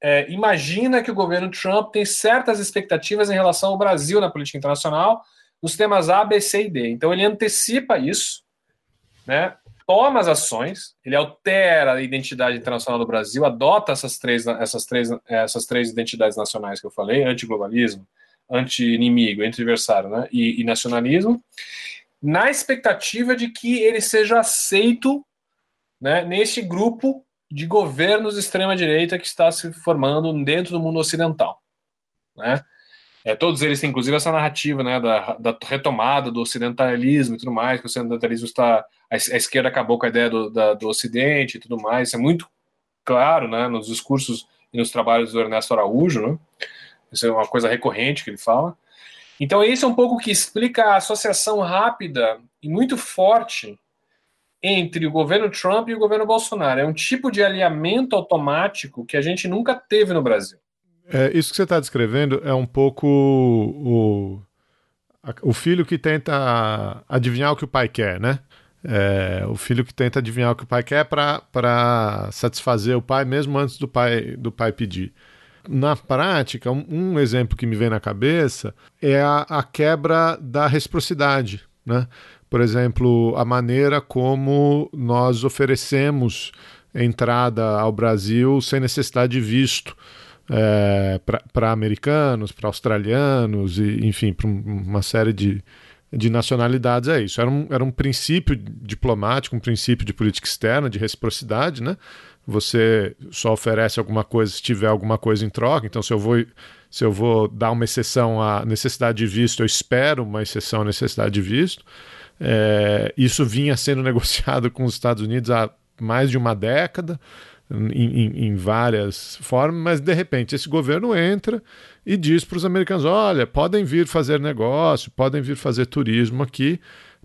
é, imagina que o governo Trump tem certas expectativas em relação ao Brasil na política internacional, nos temas A, B, C e D. Então ele antecipa isso, né? toma as ações, ele altera a identidade internacional do Brasil, adota essas três, essas três, essas três identidades nacionais que eu falei, antiglobalismo, anti-inimigo, anti-adversário né? e, e nacionalismo, na expectativa de que ele seja aceito né, neste grupo de governos de extrema-direita que está se formando dentro do mundo ocidental. Né? É, todos eles têm, inclusive, essa narrativa né, da, da, retomada do ocidentalismo e tudo mais, que o ocidentalismo está. A, esquerda acabou com a ideia do, da, do ocidente e tudo mais. Isso é muito claro né, nos discursos e nos trabalhos do Ernesto Araújo. Né? Isso é uma coisa recorrente que ele fala. Então, esse é um pouco que explica a associação rápida e muito forte entre o governo Trump e o governo Bolsonaro. É um tipo de alinhamento automático que a gente nunca teve no Brasil. É, isso que você está descrevendo é um pouco o, o filho que tenta adivinhar o que o pai quer, né? É, o filho que tenta adivinhar o que o pai quer para satisfazer o pai mesmo antes do pai do pai pedir. Na prática, um, um exemplo que me vem na cabeça é a, a quebra da reciprocidade, né? Por exemplo, a maneira como nós oferecemos entrada ao Brasil sem necessidade de visto é, para americanos, para australianos, e, enfim, para uma série de, de nacionalidades. É isso. Era um, era um princípio diplomático, um princípio de política externa, de reciprocidade, né? Você só oferece alguma coisa se tiver alguma coisa em troca. Então, se eu vou se eu vou dar uma exceção à necessidade de visto, eu espero uma exceção à necessidade de visto. É, isso vinha sendo negociado com os Estados Unidos há mais de uma década, em, em, em várias formas, mas de repente esse governo entra e diz para os americanos: olha, podem vir fazer negócio, podem vir fazer turismo aqui,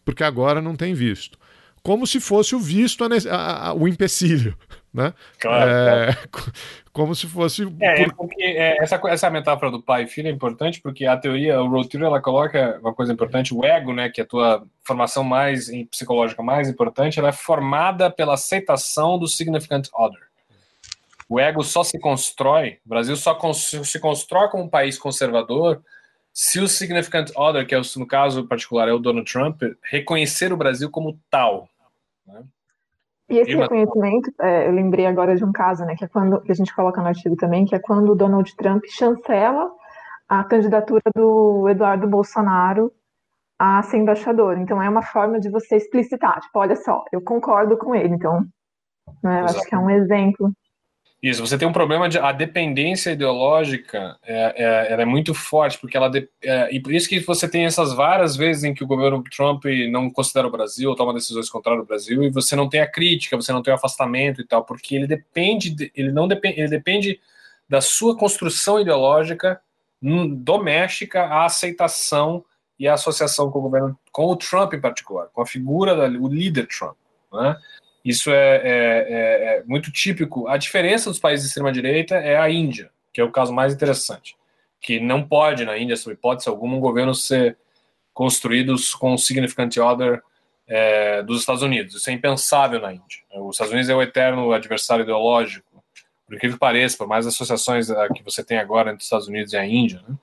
porque agora não tem visto. Como se fosse o visto, a, a, o empecilho. Né? Claro, é, como se fosse. É, por... é porque é, essa, essa metáfora do pai e filho é importante, porque a teoria, o Rothschild, ela coloca uma coisa importante, o ego, né, que é a tua formação mais em psicológica mais importante, ela é formada pela aceitação do significant other. O ego só se constrói, o Brasil só se constrói como um país conservador se o significant other, que é no caso particular é o Donald Trump, reconhecer o Brasil como tal. Né? E esse reconhecimento, é, eu lembrei agora de um caso, né, que é quando que a gente coloca no artigo também, que é quando o Donald Trump chancela a candidatura do Eduardo Bolsonaro a ser embaixador. Então é uma forma de você explicitar, tipo, olha só, eu concordo com ele. Então, né, eu acho que é um exemplo. Isso, você tem um problema de a dependência ideológica é, é, ela é muito forte, porque ela de, é, e por isso que você tem essas várias vezes em que o governo Trump não considera o Brasil ou toma decisões contrárias ao Brasil e você não tem a crítica, você não tem o afastamento e tal, porque ele depende, de, ele não depende, ele depende da sua construção ideológica doméstica, a aceitação e a associação com o governo, com o Trump em particular, com a figura do líder Trump, né? Isso é, é, é, é, muito típico. A diferença dos países de extrema-direita é a Índia, que é o caso mais interessante. Que não pode, na Índia, sob hipótese alguma, um governo ser construído com um significant other é, dos Estados Unidos. Isso é impensável na Índia. Os Estados Unidos é o eterno adversário ideológico, por incrível que pareça, por mais associações ah, que você tem agora entre os Estados Unidos e a Índia. Né?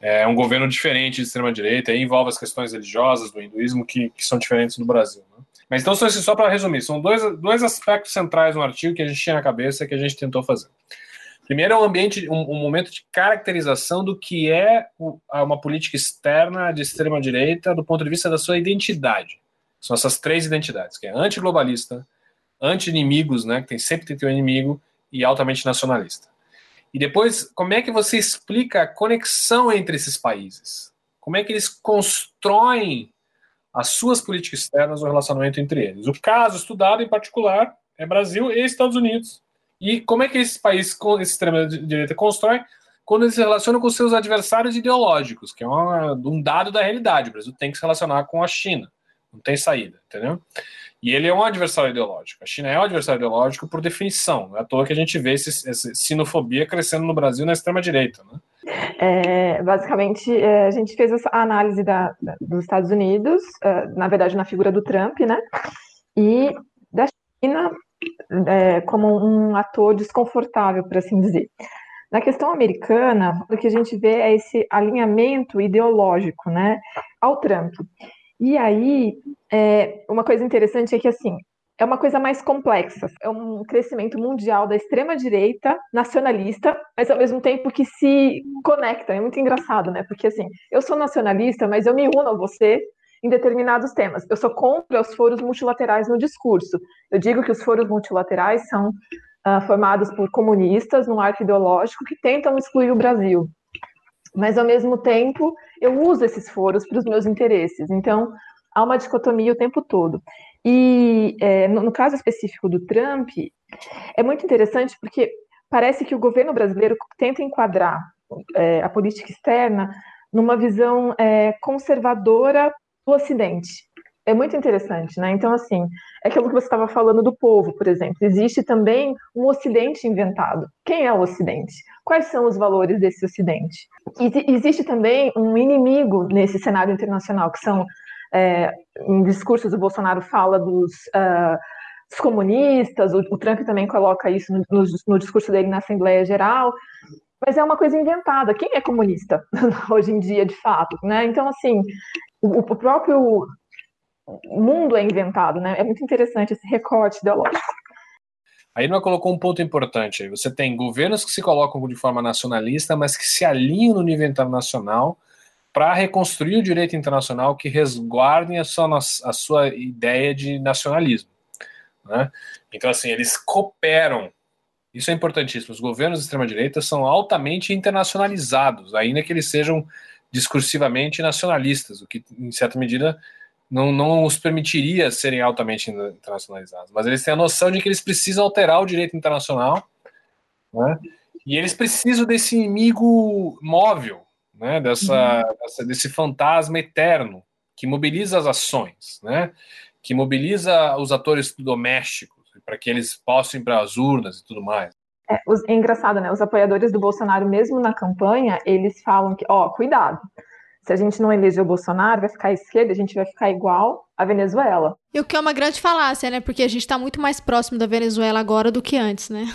É um governo diferente de extrema-direita, envolve as questões religiosas do hinduísmo que, que são diferentes do Brasil. Né? Mas então, só para resumir, são dois, dois aspectos centrais no artigo que a gente tinha na cabeça que a gente tentou fazer. Primeiro é um ambiente, um, um momento de caracterização do que é uma política externa de extrema direita do ponto de vista da sua identidade. São essas três identidades, que é antiglobalista, anti-inimigos, né, que tem, sempre tem que ter um inimigo, e altamente nacionalista. E depois, como é que você explica a conexão entre esses países? Como é que eles constroem as suas políticas externas, o relacionamento entre eles. O caso estudado, em particular, é Brasil e Estados Unidos. E como é que esses países, com esse extrema-direita, constroem quando eles se relacionam com seus adversários ideológicos, que é uma, um dado da realidade. O Brasil tem que se relacionar com a China. Não tem saída, entendeu? E ele é um adversário ideológico. A China é um adversário ideológico por definição. Não é à toa que a gente vê essa sinofobia crescendo no Brasil na extrema-direita. Né? É, basicamente, é, a gente fez essa análise da, da, dos Estados Unidos, é, na verdade, na figura do Trump, né? E da China é, como um ator desconfortável, por assim dizer. Na questão americana, o que a gente vê é esse alinhamento ideológico, né, ao Trump. E aí, é, uma coisa interessante é que, assim, é uma coisa mais complexa. É um crescimento mundial da extrema-direita nacionalista, mas ao mesmo tempo que se conecta. É muito engraçado, né? Porque, assim, eu sou nacionalista, mas eu me uno a você em determinados temas. Eu sou contra os foros multilaterais no discurso. Eu digo que os foros multilaterais são uh, formados por comunistas num arco ideológico que tentam excluir o Brasil. Mas, ao mesmo tempo, eu uso esses foros para os meus interesses. Então, há uma dicotomia o tempo todo. E é, no, no, caso específico do Trump, é muito interessante porque parece que o governo brasileiro tenta enquadrar é, a política externa numa visão é, conservadora do Ocidente. É muito interessante, né? Então, assim, é aquilo que você estava falando do povo, por exemplo. Existe também um Ocidente inventado. Quem é o Ocidente? Quais são os valores desse Ocidente? E existe também um inimigo nesse cenário internacional, que são é, em discursos o Bolsonaro fala dos, uh, dos comunistas, o, o, Trump também coloca isso no, no, no, discurso dele na Assembleia Geral, mas é uma coisa inventada. Quem é comunista hoje em dia, de fato? Né? Então, assim, o, o próprio mundo é inventado, né? É muito interessante esse recorte ideológico. A Irma colocou um ponto importante. Você tem governos que se colocam de forma nacionalista, mas que se alinham no nível internacional para reconstruir o direito internacional que resguardem a sua, a sua ideia de nacionalismo. Né? Então, assim, eles cooperam. Isso é importantíssimo. Os governos de extrema-direita são altamente internacionalizados, ainda que eles sejam discursivamente nacionalistas, o que, em certa medida, não, não os permitiria serem altamente internacionalizados. Mas eles têm a noção de que eles precisam alterar o direito internacional, né? e eles precisam desse inimigo móvel, né, dessa, uhum. dessa, desse fantasma eterno que mobiliza as ações, né, que mobiliza os atores domésticos para que eles possam ir para as urnas e tudo mais. É, os, é engraçado, né? Os apoiadores do Bolsonaro, mesmo na campanha, eles falam que, ó, cuidado, se a gente não eleger o Bolsonaro, vai ficar à esquerda, a gente vai ficar igual a Venezuela. E o que é uma grande falácia, né? Porque a gente está muito mais próximo da Venezuela agora do que antes, né?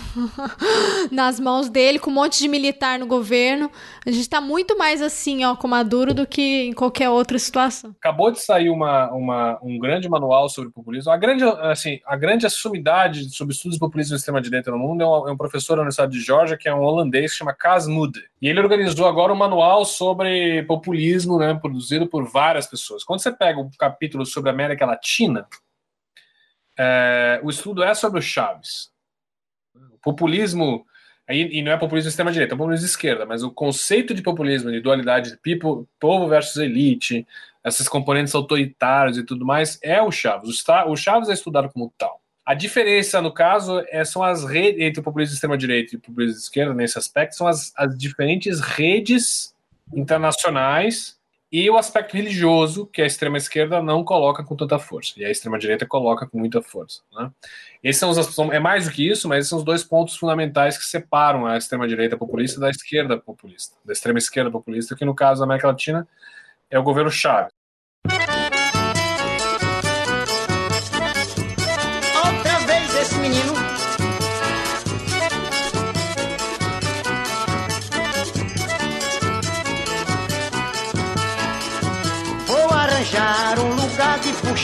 Nas mãos dele, com um monte de militar no governo. A gente está muito mais assim, ó, com Maduro do que em qualquer outra situação. Acabou de sair uma, uma, um grande manual sobre populismo. A grande, assim, a grande assumidade sobre estudos de populismo e extrema-direita no mundo é um, é um, professor da Universidade de Georgia, que é um holandês, que chama Cas. E ele organizou agora um manual sobre populismo, né? Produzido por várias pessoas. Quando você pega o um capítulo sobre a América Latina, é, o estudo é sobre o Chaves. populismo Aí, e não é populismo extrema-direita, é populismo de esquerda, mas o conceito de populismo, de dualidade de people, povo versus elite, esses componentes autoritários e tudo mais, é o Chaves. O Chaves é estudado como tal. A diferença, no caso, é, são as redes entre o populismo de extrema-direita e o populismo de esquerda, nesse aspecto, são as, as diferentes redes internacionais e o aspecto religioso, que a extrema-esquerda não coloca com tanta força, e a extrema-direita coloca com muita força. Né? Esses são os, é mais do que isso, mas esses são os dois pontos fundamentais que separam a extrema-direita populista da esquerda populista, da extrema-esquerda populista, que no caso da América Latina é o governo Chávez.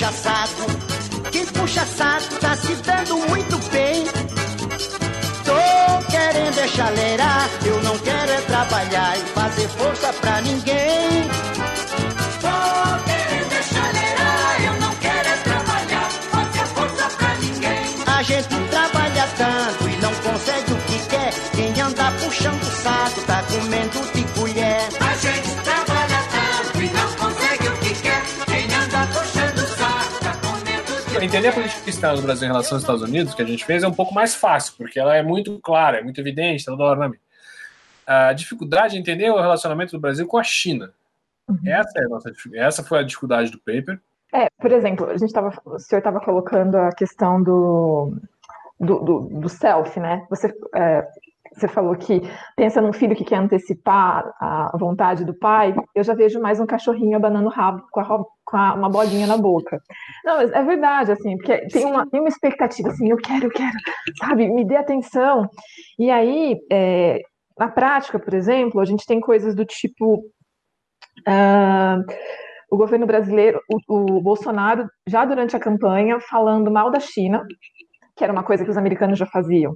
Lugar de puxa-saco. Quem puxa-saco tá se dando muito bem. Tô querendo é chaleirar, eu não quero é trabalhar e fazer força pra ninguém. Tô querendo é chaleirar, eu não quero é trabalhar, fazer força pra ninguém. A gente trabalha tanto e não consegue o que quer. Quem anda puxando saco tá comendo de Entender a política externa do Brasil em relação aos Estados Unidos, que a gente fez, é um pouco mais fácil, porque ela é muito clara, é muito evidente, toda hora na mídia. A dificuldade é entender o relacionamento do Brasil com a China. Essa, é nossa, essa foi a dificuldade do paper. É, por exemplo, a gente tava, o senhor estava colocando a questão do, do, do, do self, né? Você, é, você falou que pensa num filho que quer antecipar a vontade do pai. Eu já vejo mais um cachorrinho abanando o rabo com, a, com a- uma bolinha na boca. Não, mas é verdade, assim, porque tem uma, tem uma expectativa, assim, eu quero, eu quero, sabe? Me dê atenção. E aí, é, na prática, por exemplo, a gente tem coisas do tipo. ah, o governo brasileiro, o, o Bolsonaro, já durante a campanha, falando mal da China, que era uma coisa que os americanos já faziam.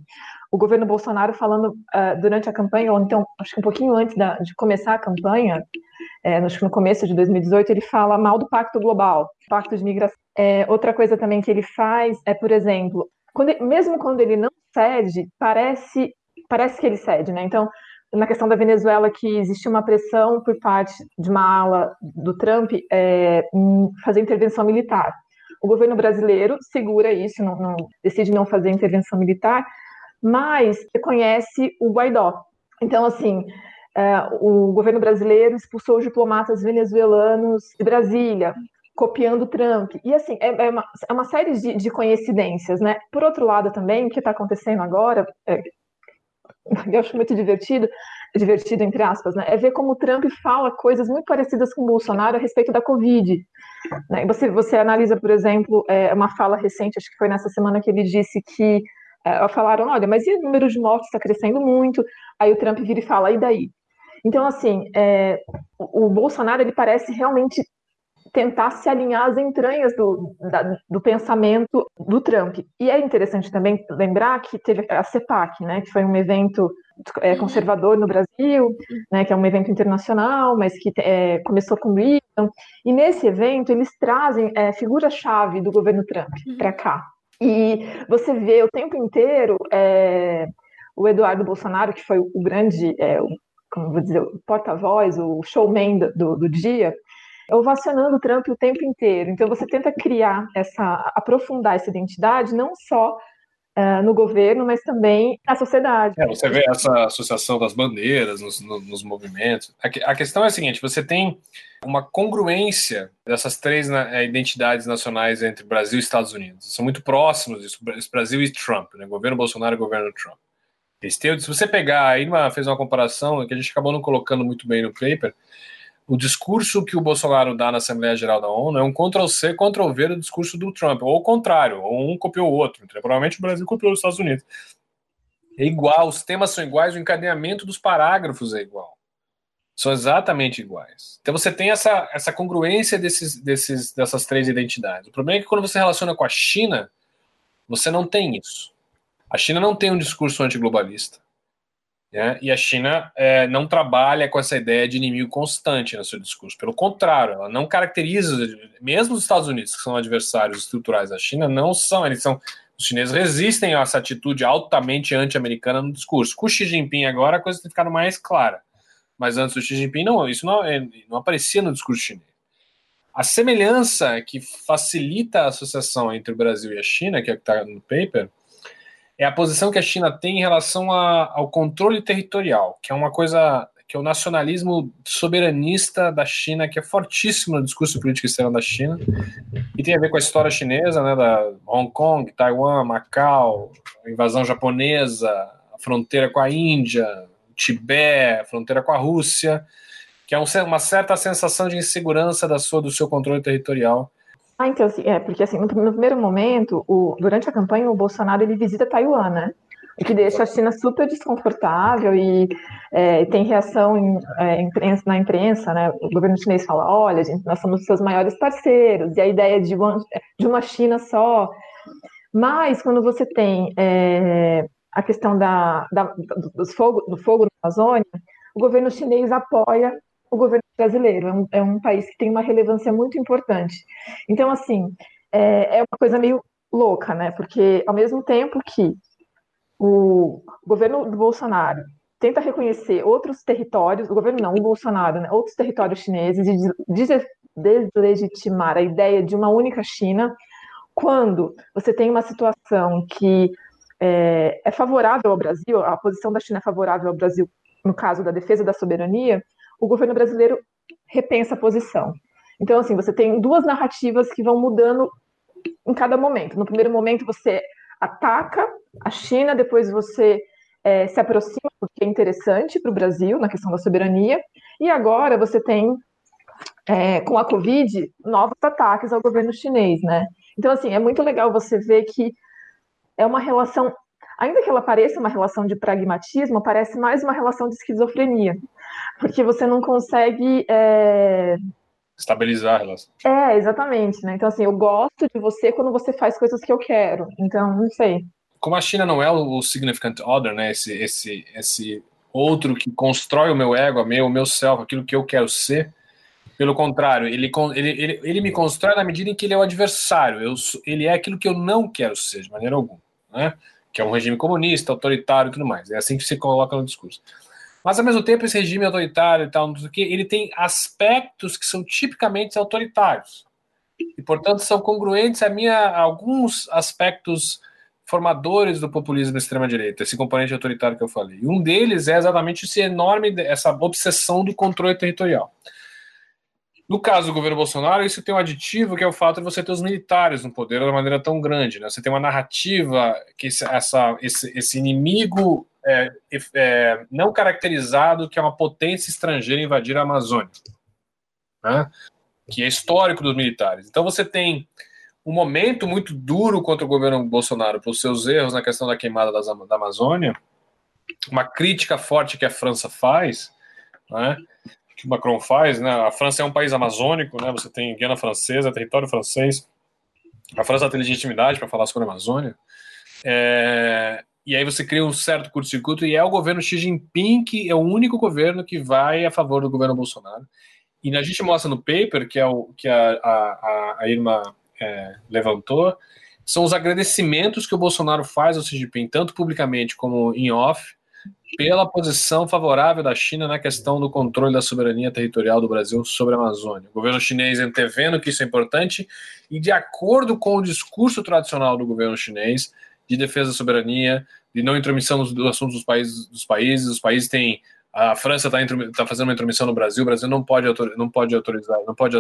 O governo Bolsonaro falando ah, durante a campanha, ou então, acho que um pouquinho antes da- de começar a campanha, é, acho que no começo de 2018, ele fala mal do Pacto Global, Pacto de Migração. É, outra coisa também que ele faz é, por exemplo, quando mesmo quando ele não cede, parece, parece que ele cede, né? Então, na questão da Venezuela, que existe uma pressão por parte de uma ala do Trump é, fazer intervenção militar. O governo brasileiro segura isso, não, não- decide não fazer intervenção militar, mas reconhece o Guaidó. Então, assim, é, o governo brasileiro expulsou os diplomatas venezuelanos de Brasília, copiando Trump. E, assim, é, é uma, é uma série de, de coincidências, né? Por outro lado, também, o que está acontecendo agora, é, eu acho muito divertido, divertido entre aspas, né? É ver como Trump fala coisas muito parecidas com Bolsonaro a respeito da Covid. Né? Você, você analisa, por exemplo, é, uma fala recente, acho que foi nessa semana que ele disse que é, falaram, olha, mas e o número de mortes está crescendo muito? Aí o Trump vira e fala, e daí? Então, assim, é, o, o Bolsonaro ele parece realmente tentar se alinhar às entranhas do, da- do pensamento do Trump. E é interessante também lembrar que teve a CEPAC, né, que foi um evento é, conservador no Brasil, né, que é um evento internacional, mas que é, começou com o Reagan. E nesse evento eles trazem é, figura-chave do governo Trump para cá. E você vê o tempo inteiro é, o Eduardo Bolsonaro, que foi o grande, é, o, como vou dizer, o porta-voz, o showman do, do dia, ovacionando o Trump o tempo inteiro. Então você tenta criar essa, aprofundar essa identidade, não só ah, no governo, mas também na sociedade. É, você vê essa associação das bandeiras nos, no- nos movimentos. A, que- a questão é a seguinte: você tem uma congruência dessas três né, eh, identidades nacionais entre Brasil e Estados Unidos. São muito próximos disso, Brasil e Trump, né? Governo Bolsonaro e governo Trump. Se você pegar, fez uma comparação que a gente acabou não colocando muito bem no paper. O discurso que o Bolsonaro dá na Assembleia Geral da ONU é um Ctrl-C, Ctrl-V do discurso do Trump, ou o contrário, ou um copiou o outro. Então, provavelmente o Brasil copiou os Estados Unidos. É igual, os temas são iguais, o encadeamento dos parágrafos é igual. São exatamente iguais. Então você tem essa, essa congruência desses, desses, dessas três identidades. O problema é que quando você relaciona com a China, você não tem isso. A China não tem um discurso antiglobalista. Né? E a China é, não trabalha com essa ideia de inimigo constante no seu discurso. Pelo contrário, ela não caracteriza, mesmo os Estados Unidos, que são adversários estruturais da China, não são, eles são Os chineses resistem a essa atitude altamente anti-americana no discurso. Com o Xi Jinping agora a coisa tem ficado mais clara. Mas antes do Xi Jinping, não, isso não, é, não aparecia no discurso chinês. A semelhança que facilita a associação entre o Brasil e a China, que é o que está no paper, é a posição que a China tem em relação a, ao controle territorial, que é uma coisa que é o nacionalismo soberanista da China, que é fortíssimo no discurso político externo da China, e tem a ver com a história chinesa, né, da Hong Kong, Taiwan, Macau, invasão japonesa, a fronteira com a Índia, Tibete, fronteira com a Rússia, que é um, uma certa sensação de insegurança da sua, do seu controle territorial. Ah, então, assim, é, porque assim, no, no primeiro momento, o, durante a campanha, o Bolsonaro ele visita Taiwan, né? O que deixa a China super desconfortável e é, tem reação em, é, imprensa, na imprensa, né? O governo chinês fala, olha, gente, nós somos seus maiores parceiros, e a ideia de uma, de uma China só. Mas quando você tem é, a questão da, da, dos fogo, do fogo na Amazônia, o governo chinês apoia o governo brasileiro. É um, é um país que tem uma relevância muito importante. Então, assim, é, é uma coisa meio louca, né? Porque ao mesmo tempo que o governo do Bolsonaro tenta reconhecer outros territórios, o governo não, o Bolsonaro, né, outros territórios chineses e deslegitimar a ideia de uma única China, quando você tem uma situação que é, é, favorável ao Brasil, a posição da China é favorável ao Brasil no caso da defesa da soberania, o governo brasileiro repensa a posição. Então, assim, você tem duas narrativas que vão mudando em cada momento. No primeiro momento, você ataca a China, depois você é, se aproxima, porque é interessante para o Brasil na questão da soberania, e agora você tem, é, com a Covid, novos ataques ao governo chinês, né? Então, assim, é muito legal você ver que é uma relação, ainda que ela pareça uma relação de pragmatismo, parece mais uma relação de esquizofrenia, porque você não consegue. É, Estabilizar a relação. É, exatamente, né? Então, assim, eu gosto de você quando você faz coisas que eu quero. Então, não sei. Como a China não é o significant other, né? Esse, esse, esse outro que constrói o meu ego, o meu, o meu self, aquilo que eu quero ser. Pelo contrário, ele, ele, ele, ele me constrói na medida em que ele é o adversário. Eu, ele é aquilo que eu não quero ser, de maneira alguma. Né? Que é um regime comunista, autoritário e tudo mais. É assim que se coloca no discurso. Mas, ao mesmo tempo, esse regime autoritário e tal, o ele tem aspectos que são tipicamente autoritários. E, portanto, são congruentes a, minha, a alguns aspectos formadores do populismo extrema-direita, esse componente autoritário que eu falei. E um deles é exatamente esse enorme, essa obsessão do controle territorial. No caso do governo Bolsonaro, isso tem um aditivo que é o fato de você ter os militares no poder de uma maneira tão grande. Né? Você tem uma narrativa que esse, essa, esse, esse inimigo é, é, não caracterizado que é uma potência estrangeira invadir a Amazônia, né? que é histórico dos militares. Então você tem um momento muito duro contra o governo Bolsonaro pelos seus erros na questão da queimada das, da Amazônia, uma crítica forte que a França faz, né? que o Macron faz, né? A França é um país amazônico, né? Você tem Guiana Francesa, território francês. A França tem legitimidade para falar sobre a Amazônia. É, e aí você cria um certo curto-circuito e é o governo Xi Jinping que é o único governo que vai a favor do governo Bolsonaro. E a gente mostra no paper, que, é o, que a, a, a Irma é, levantou, são os agradecimentos que o Bolsonaro faz ao Xi Jinping, tanto publicamente como em off, pela posição favorável da China na questão do controle da soberania territorial do Brasil sobre a Amazônia. O governo chinês antevendo que isso é importante e de acordo com o discurso tradicional do governo chinês, de defesa da soberania, de não intromissão nos, assuntos dos países, dos países. Os países têm a França está tá fazendo uma intromissão no Brasil, o Brasil não pode, não pode autorizar, não pode.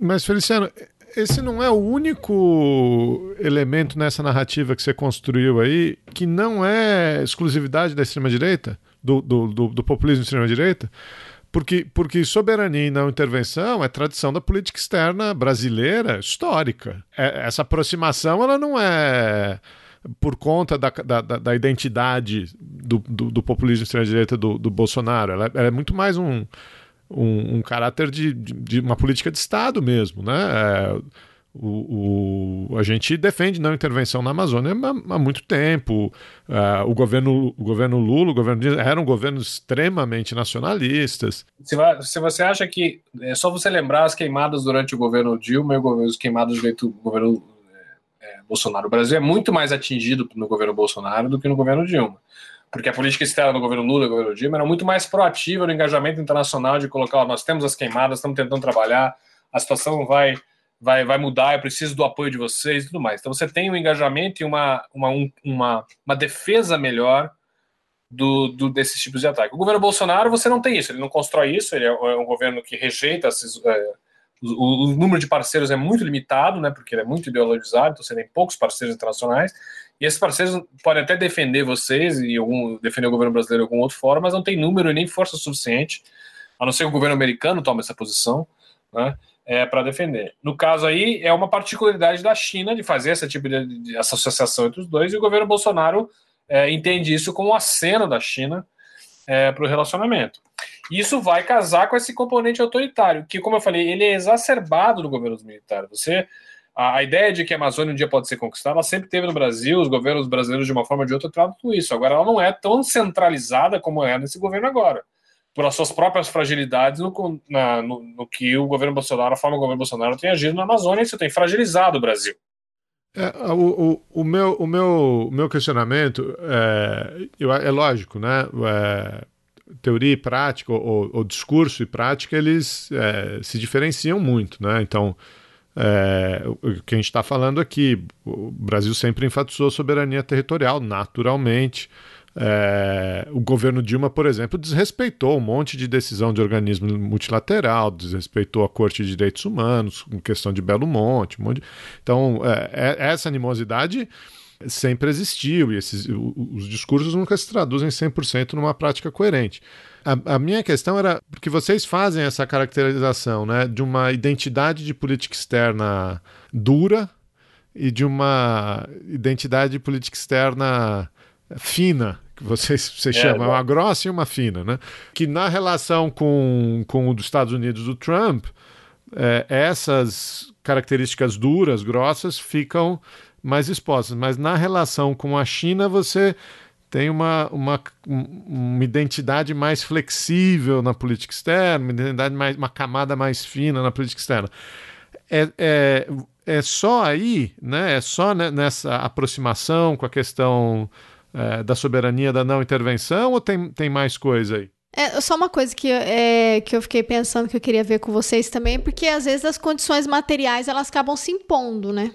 Mas Feliciano, esse não é o único elemento nessa narrativa que você construiu aí que não é exclusividade da extrema direita, do, do, do, do populismo extrema direita. Porque, porque soberania e não intervenção é tradição da política externa brasileira histórica. É, essa aproximação ela não é por conta da, da, da identidade do, do, do, populismo extrema-direita do, do Bolsonaro. Ela, ela, é muito mais um, um, um caráter de, de, de, uma política de Estado mesmo, né? É, o, o, a gente defende não intervenção na Amazônia há, há muito tempo. Uh, o, governo, o governo Lula, o governo eram governos extremamente nacionalistas. Se, se, você acha que é só você lembrar as queimadas durante o governo Dilma e os queimados durante o governo é, Bolsonaro. O Brasil é muito mais atingido no governo Bolsonaro do que no governo Dilma. Porque a política externa do governo Lula e do governo Dilma era muito mais proativa no engajamento internacional de colocar, ó, nós temos as queimadas, estamos tentando trabalhar, a situação vai, vai, vai mudar, eu preciso do apoio de vocês e tudo mais. Então você tem um engajamento e uma, uma, um, uma, uma defesa melhor do, do, desses tipos de ataque. O governo Bolsonaro, você não tem isso, ele não constrói isso, ele é um governo que rejeita esses, é, o, o, número de parceiros é muito limitado, né, porque ele é muito ideologizado, então você tem poucos parceiros internacionais, e esses parceiros podem até defender vocês e algum, defender o governo brasileiro de alguma outra forma, mas não tem número nem força suficiente, a não ser que o governo americano tome essa posição, né, é, para defender. No caso aí, é uma particularidade da China de fazer esse tipo de, de associação entre os dois, e o governo Bolsonaro é, entende isso como um aceno da China é, para o relacionamento. Isso vai casar com esse componente autoritário, que, como eu falei, ele é exacerbado no governo militar. Você, a, ideia de que a Amazônia um dia pode ser conquistada, ela sempre teve no Brasil, os governos brasileiros, de uma forma ou de outra, tratam isso. Agora, ela não é tão centralizada como é nesse governo agora, pelas suas próprias fragilidades no, na, no, no que o governo Bolsonaro, a forma como o governo Bolsonaro tem agido na Amazônia, isso tem fragilizado o Brasil. É, o, o, o, meu, o, meu, meu questionamento é, é lógico, né? É, teoria e prática, ou, ou, discurso e prática, eles é, se diferenciam muito, né? Então, é, o que a gente está falando aqui, o Brasil sempre enfatizou soberania territorial, naturalmente. É, o governo Dilma, por exemplo, desrespeitou um monte de decisão de organismo multilateral, desrespeitou a Corte de Direitos Humanos, com questão de Belo Monte. Um de... Então, é, é, essa animosidade sempre existiu e esses, os discursos nunca se traduzem 100% numa prática coerente. A, a, minha questão era porque vocês fazem essa caracterização né, de uma identidade de política externa dura e de uma identidade de política externa fina, que vocês, vocês é, chamam, é uma grossa e uma fina, né? Que na relação com, com o dos Estados Unidos do Trump, é, essas características duras, grossas, ficam mais expostas. Mas na relação com a China, você tem uma, uma, uma identidade mais flexível na política externa, uma identidade mais, uma camada mais fina na política externa. É, é, é só aí, né? É só nessa aproximação com a questão é, da soberania da não intervenção ou tem, tem mais coisa aí? É só uma coisa que, é, que eu fiquei pensando que eu queria ver com vocês também, porque às vezes as condições materiais elas acabam se impondo, né?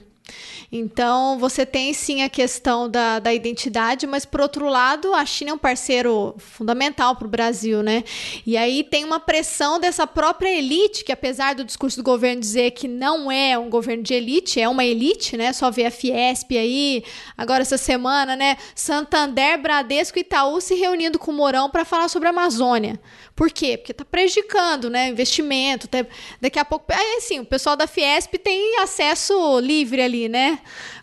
Então, você tem sim a questão da, da identidade, mas por outro lado, a China é um parceiro fundamental para o Brasil, né? E aí tem uma pressão dessa própria elite, que apesar do discurso do governo dizer que não é um governo de elite, é uma elite, né? Só ver a Fiesp aí, agora essa semana, né? Santander, Bradesco e Itaú se reunindo com o Mourão para falar sobre a Amazônia. Por quê? Porque está prejudicando, né? Investimento. Tá, daqui a pouco. Aí, assim, o pessoal da Fiesp tem acesso livre ali, né?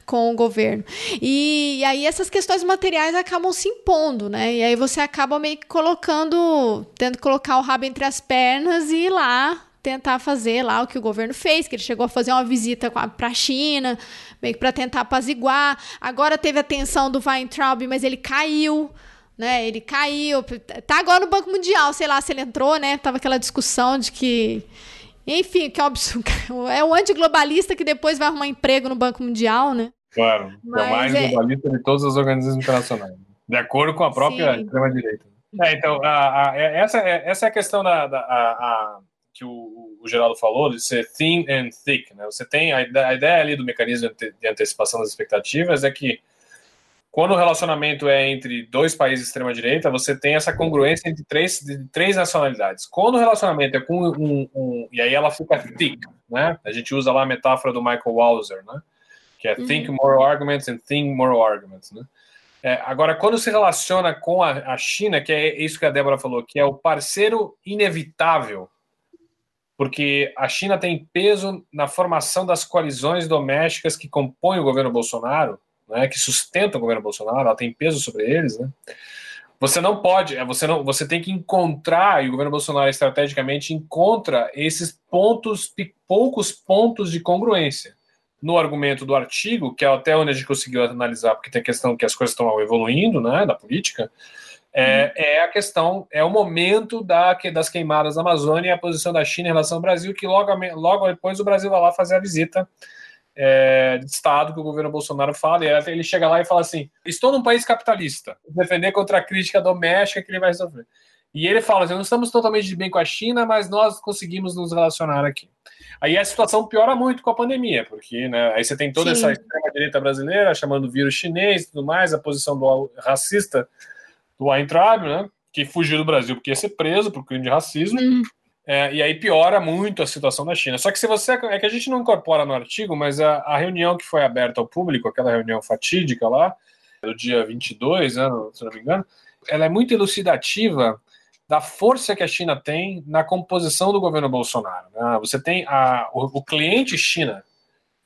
Com o governo. E, e aí essas questões materiais acabam se impondo, né? E aí você acaba meio que colocando. tendo que colocar o rabo entre as pernas e ir lá tentar fazer lá o que o governo fez, que ele chegou a fazer uma visita para a China, meio que para tentar apaziguar. Agora teve a tensão do Weintraub, mas ele caiu né? Ele caiu, tá agora no Banco Mundial, sei lá se ele entrou, né? Tava aquela discussão de que enfim, que é um absurdo. É o antiglobalista que depois vai arrumar emprego no Banco Mundial, né? Claro, Mas é o mais é... globalista de todos os organismos internacionais. De acordo com a própria extrema-direita. É, então, a, a, é, essa, é, essa é a questão da, da a, que o, o, Geraldo falou, de ser thin and thick. Né? Você tem a, a ideia ali do mecanismo de antecipação das expectativas é que quando o relacionamento é entre dois países de extrema-direita, você tem essa congruência entre três, de três nacionalidades. Quando o relacionamento é com um, um, E aí ela fica thick, né? A gente usa lá a metáfora do Michael Walzer, né? Que é think uhum. more arguments and think more arguments, né? É, agora, quando se relaciona com a, a China, que é isso que a Débora falou, que é o parceiro inevitável, porque a China tem peso na formação das coalizões domésticas que compõem o governo Bolsonaro, né, que sustentam o governo Bolsonaro, ela tem peso sobre eles, né? Você não pode, é, você não, você tem que encontrar e o governo Bolsonaro estrategicamente encontra esses pontos, poucos pontos de congruência no argumento do artigo, que é até onde a gente conseguiu analisar, porque tem a questão que as coisas estão evoluindo, né, da política. É, uhum. é, a questão, é o momento da, das queimadas da Amazônia e a posição da China em relação ao Brasil, que logo, logo depois o Brasil vai lá fazer a visita é, de Estado que o governo Bolsonaro fala, e ele chega lá e fala assim: estou num país capitalista, defender contra a crítica doméstica que ele vai sofrer. E ele fala assim: não estamos totalmente de bem com a China, mas nós conseguimos nos relacionar aqui. Aí a situação piora muito com a pandemia, porque né, aí você tem toda Sim. essa extrema-direita brasileira chamando o vírus chinês e tudo mais, a posição do racista do Weintraub, né, que fugiu do Brasil porque ia ser preso por crime de racismo. É, e aí piora muito a situação da China. Só que se você. É que a gente não incorpora no artigo, mas a, a reunião que foi aberta ao público, aquela reunião fatídica lá, do dia 22, né, se não me engano, ela é muito elucidativa da força que a China tem na composição do governo Bolsonaro. né? Você tem a, o, o cliente China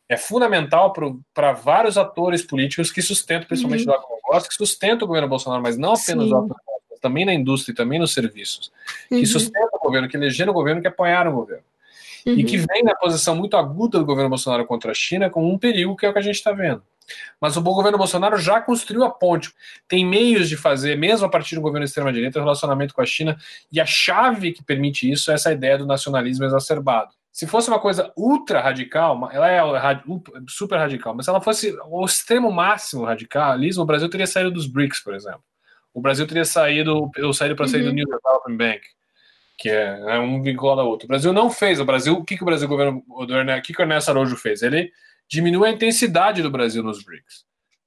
é fundamental para vários atores políticos que sustentam, principalmente Uhum. do agronegócio, que sustentam o governo Bolsonaro, mas não apenas Sim. do agronegócio, também na indústria e também nos serviços, Uhum. que sustentam o governo, que elegeram o governo, que apoiaram o governo. E Uhum. que vem na posição muito aguda do governo Bolsonaro contra a China como um perigo, que é o que a gente está vendo. Mas o governo Bolsonaro já construiu a ponte. Tem meios de fazer, mesmo a partir do governo extrema-direita, o relacionamento com a China. E a chave que permite isso é essa ideia do nacionalismo exacerbado. Se fosse uma coisa ultra radical, ela é super radical, mas se ela fosse o extremo máximo radicalismo, o Brasil teria saído dos BRICS, por exemplo. O Brasil teria saído, ou saído para sair do Uhum. New Development Bank, que é né, um vinculado ao outro. O Brasil não fez. O Brasil, o que, que o Brasil, o governo, o, do o que, que o Ernesto Araújo fez? Ele diminuiu a intensidade do Brasil nos BRICS.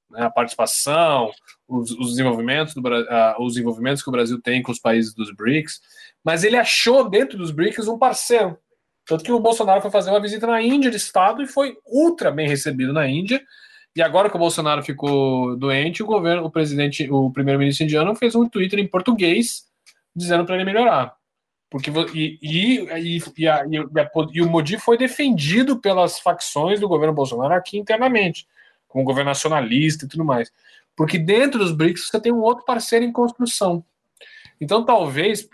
né, a participação, os, os desenvolvimentos do, ah, os envolvimentos que o Brasil tem com os países dos BRICS, mas ele achou dentro dos BRICS um parceiro. Tanto que o Bolsonaro foi fazer uma visita na Índia de Estado e foi ultra bem recebido na Índia. E agora que o Bolsonaro ficou doente, o governo, o presidente, o primeiro-ministro indiano fez um Twitter em português dizendo para ele melhorar. Porque e, e, e, a- a- e o Modi foi defendido pelas facções do governo Bolsonaro aqui internamente, como governo nacionalista e tudo mais. Porque dentro dos BRICS você tem um outro parceiro em construção. Então talvez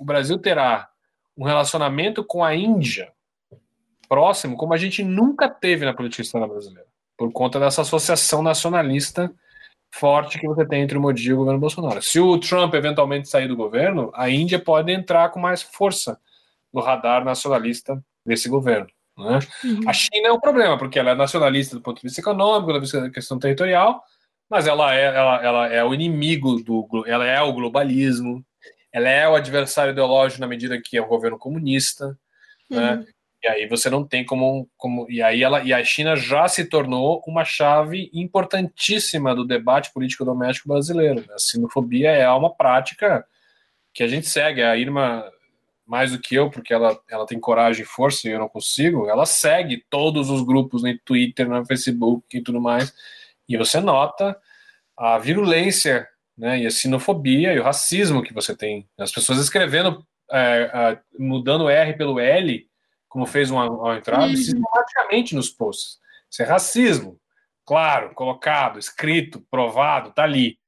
o Brasil terá um relacionamento com a Índia próximo, como a gente nunca teve na política externa brasileira, por conta dessa associação nacionalista forte que você tem entre o Modi e o governo Bolsonaro. Se o Trump eventualmente sair do governo, a Índia pode entrar com mais força no radar nacionalista desse governo. Né? A China é um problema, porque ela é nacionalista do ponto de vista econômico, da vista da questão territorial, mas ela é, ela, ela é o inimigo do ela é o globalismo, ela é o adversário ideológico na medida que é o governo comunista, né? E aí você não tem como, como e aí ela e a China já se tornou uma chave importantíssima do debate político doméstico brasileiro. né? A sinofobia é uma prática que a gente segue. A Irma mais do que eu, porque ela, ela tem coragem e força e eu não consigo, ela segue todos os grupos no Twitter, no Facebook e tudo mais. E você nota a virulência né, e a sinofobia e o racismo que você tem. As pessoas escrevendo, é, mudando R pelo L, como fez uma, entrada, Uhum. sistematicamente nos posts. Isso é racismo. Claro, colocado, escrito, provado, tá ali.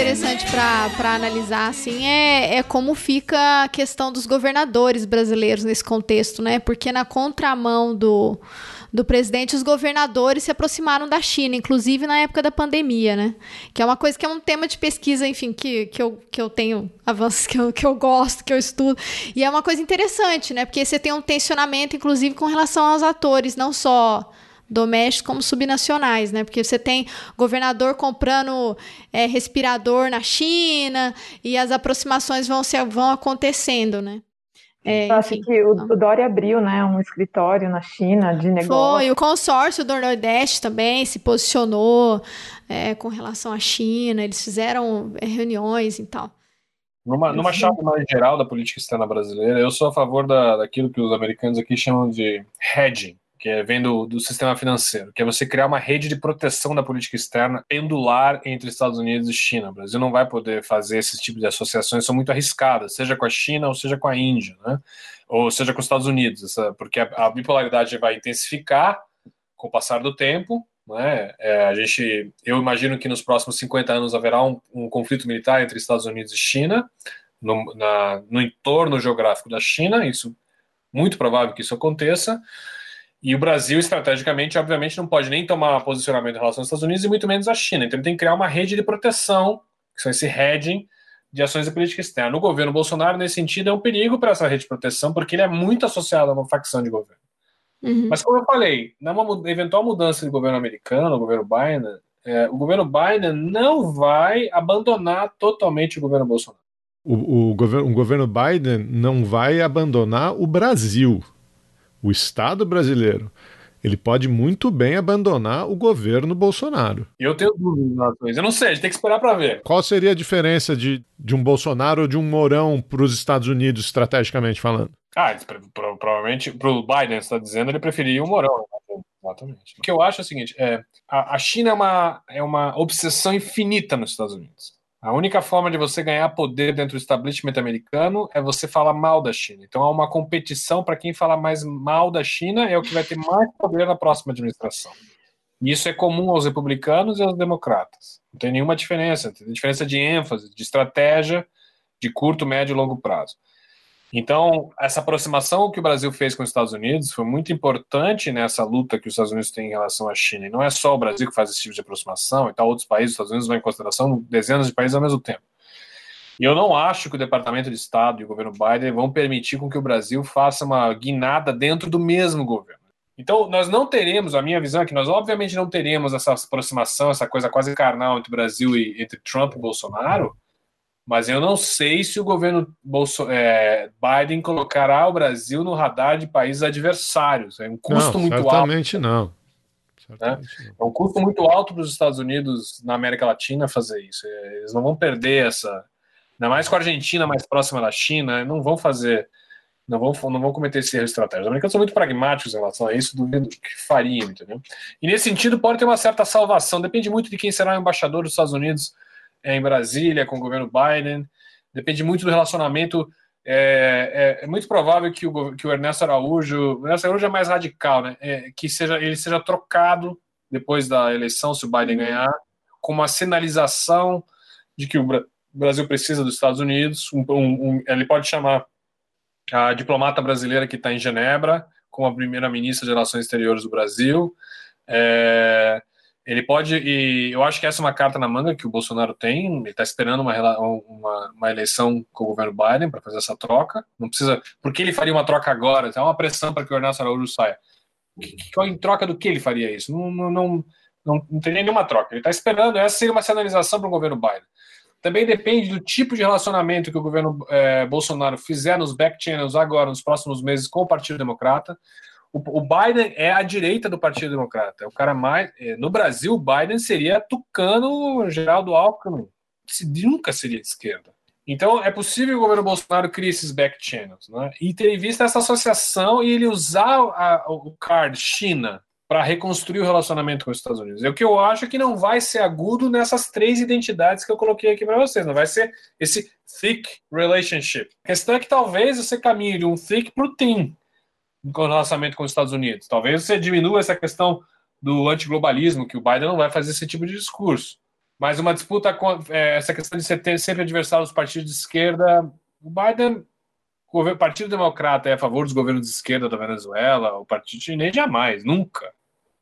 Interessante para analisar assim é, é como fica a questão dos governadores brasileiros nesse contexto, né? Porque na contramão do, do presidente, os governadores se aproximaram da China, inclusive na época da pandemia, né? Que é uma coisa que é um tema de pesquisa, enfim, que, que, eu, que eu tenho avanços que eu, que eu gosto, que eu estudo. E é uma coisa interessante, né? Porque você tem um tensionamento, inclusive, com relação aos atores, não só domésticos como subnacionais, né? Porque você tem governador comprando é, respirador na China e as aproximações vão, se, vão acontecendo, né? É, Eu acho enfim. que o, o Dória abriu né, um escritório na China de negócio. Foi, o consórcio do Nordeste também se posicionou é, com relação à China, eles fizeram é, reuniões e tal. Numa, numa chave mais geral da política externa brasileira, eu sou a favor da, daquilo que os americanos aqui chamam de hedging, que é, vem do, do sistema financeiro, que é você criar uma rede de proteção da política externa pendular entre Estados Unidos e China. O Brasil não vai poder fazer esse tipo de associações, são muito arriscadas, seja com a China ou seja com a Índia, né? ou seja com os Estados Unidos, porque a, a bipolaridade vai intensificar com o passar do tempo. Né? É, a gente, eu imagino que nos próximos 50 anos haverá um, um conflito militar entre Estados Unidos e China, no, na- no entorno geográfico da China, isso muito provável que isso aconteça. E o Brasil, estrategicamente, obviamente, não pode nem tomar posicionamento em relação aos Estados Unidos e muito menos à China. Então, ele tem que criar uma rede de proteção, que são esse hedging de ações de política externa. No governo Bolsonaro, nesse sentido, é um perigo para essa rede de proteção, porque ele é muito associado a uma facção de governo. Uhum. Mas, como eu falei, numa mu- eventual mudança de governo americano, o governo Biden, é, o governo Biden não vai abandonar totalmente o governo Bolsonaro. O, o, governo, o governo Biden não vai abandonar o Brasil, o Estado brasileiro. Ele pode muito bem abandonar o governo Bolsonaro. Eu tenho dúvidas. Eu não sei, a gente tem que esperar para ver. Qual seria a diferença de, de um Bolsonaro ou de um Mourão para os Estados Unidos, estrategicamente falando? Ah, provavelmente, para o Biden, está dizendo, ele preferiria o Morão. né? Exatamente. O que eu acho é o seguinte: é, a, a China é uma, é uma obsessão infinita nos Estados Unidos. A única forma de você ganhar poder dentro do establishment americano é você falar mal da China. Então há uma competição para quem falar mais mal da China é o que vai ter mais poder na próxima administração. E isso é comum aos republicanos e aos democratas. Não tem nenhuma diferença. Tem diferença de ênfase, de estratégia, de curto, médio e longo prazo. Então, essa aproximação que o Brasil fez com os Estados Unidos foi muito importante nessa luta que os Estados Unidos têm em relação à China. E não é só o Brasil que faz esse tipo de aproximação, e tal, outros países, os Estados Unidos vão em consideração dezenas de países ao mesmo tempo. E eu não acho que o Departamento de Estado e o governo Biden vão permitir com que o Brasil faça uma guinada dentro do mesmo governo. Então, nós não teremos, a minha visão é que nós obviamente não teremos essa aproximação, essa coisa quase carnal entre o Brasil e entre Trump e Bolsonaro, mas eu não sei se o governo Bolso é, Biden colocará o Brasil no radar de países adversários. É um custo não, muito alto. certamente não. Né? É um custo muito alto para os Estados Unidos na América Latina fazer isso. É, Eles não vão perder essa. Ainda mais com a Argentina mais próxima da China, não vão fazer. Não vão, não vão cometer esse erro estratégico. Os americanos são muito pragmáticos em relação a isso, duvido que fariam, entendeu? E nesse sentido, pode ter uma certa salvação. Depende muito de quem será o embaixador dos Estados Unidos em Brasília, com o governo Biden. Depende muito do relacionamento. É, é, é muito provável que o, que o Ernesto Araújo. O Ernesto Araújo é mais radical, né? É, que seja, ele seja trocado depois da eleição, se o Biden ganhar, com uma sinalização de que o Bra- Brasil precisa dos Estados Unidos. Um, um- um- ele pode chamar a diplomata brasileira que está em Genebra, como a primeira-ministra de Relações Exteriores do Brasil. É, ele pode, e eu acho que essa é uma carta na manga que o Bolsonaro tem. Ele está esperando uma, uma, uma eleição com o governo Biden para fazer essa troca. Não precisa. Por que ele faria uma troca agora? Há uma pressão para que o Ernesto Araújo saia. Que- que- em troca do que ele faria isso? Não, não, não, não, não teria nenhuma troca. Ele está esperando. Essa seria uma sinalização para o governo Biden. Também depende do tipo de relacionamento que o governo eh, Bolsonaro fizer nos back channels agora, nos próximos meses, com o Partido Democrata. O, Biden é a direita do Partido Democrata. É o cara mais. eh, no Brasil, o Biden seria tucano Geraldo Alckmin. Se- Nunca seria de esquerda. Então, é possível que o governo Bolsonaro crie esses back channels, né? E ter em vista essa associação e ele usar a- o card China para reconstruir o relacionamento com os Estados Unidos. E o que eu acho é que não vai ser agudo nessas três identidades que eu coloquei aqui para vocês. Não vai ser esse thick relationship. A questão é que talvez você caminhe de um thick para o thin com o relacionamento com os Estados Unidos. Talvez você diminua essa questão do antiglobalismo, que o Biden não vai fazer esse tipo de discurso. Mas uma disputa com é, essa questão de ser sempre adversário dos partidos de esquerda, o Biden, o Partido Democrata é a favor dos governos de esquerda da Venezuela, o Partido Chinês jamais, nunca.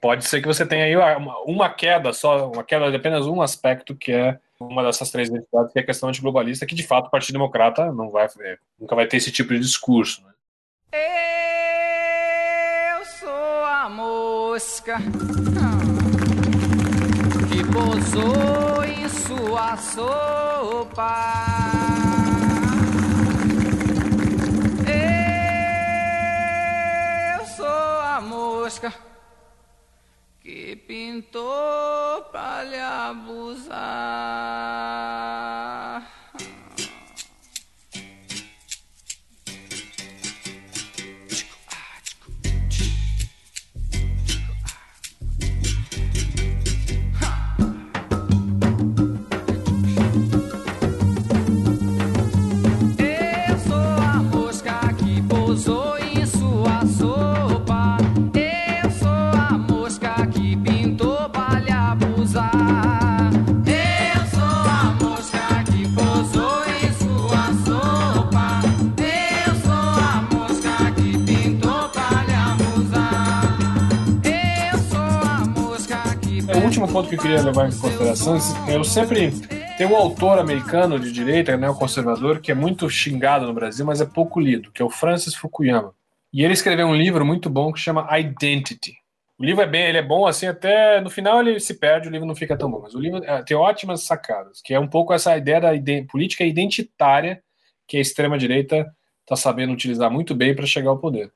Pode ser que você tenha aí uma, uma queda só, uma queda de apenas um aspecto que é uma dessas três identidades, que é a questão antiglobalista, que de fato o Partido Democrata não vai, é, nunca vai ter esse tipo de discurso. Né? Eu mosca que pousou em sua sopa. Eu sou a mosca que pintou pra lhe abusar. Último ponto que eu queria levar em consideração, eu sempre tem um autor americano de direita, né, um conservador, que é muito xingado no Brasil, mas é pouco lido, que é o Francis Fukuyama. E ele escreveu um livro muito bom que chama Identity. O livro é bem, ele é bom assim até no final ele se perde, o livro não fica tão bom, mas o livro é, tem ótimas sacadas, que é um pouco essa ideia da ide- política identitária que a extrema direita está sabendo utilizar muito bem para chegar ao poder.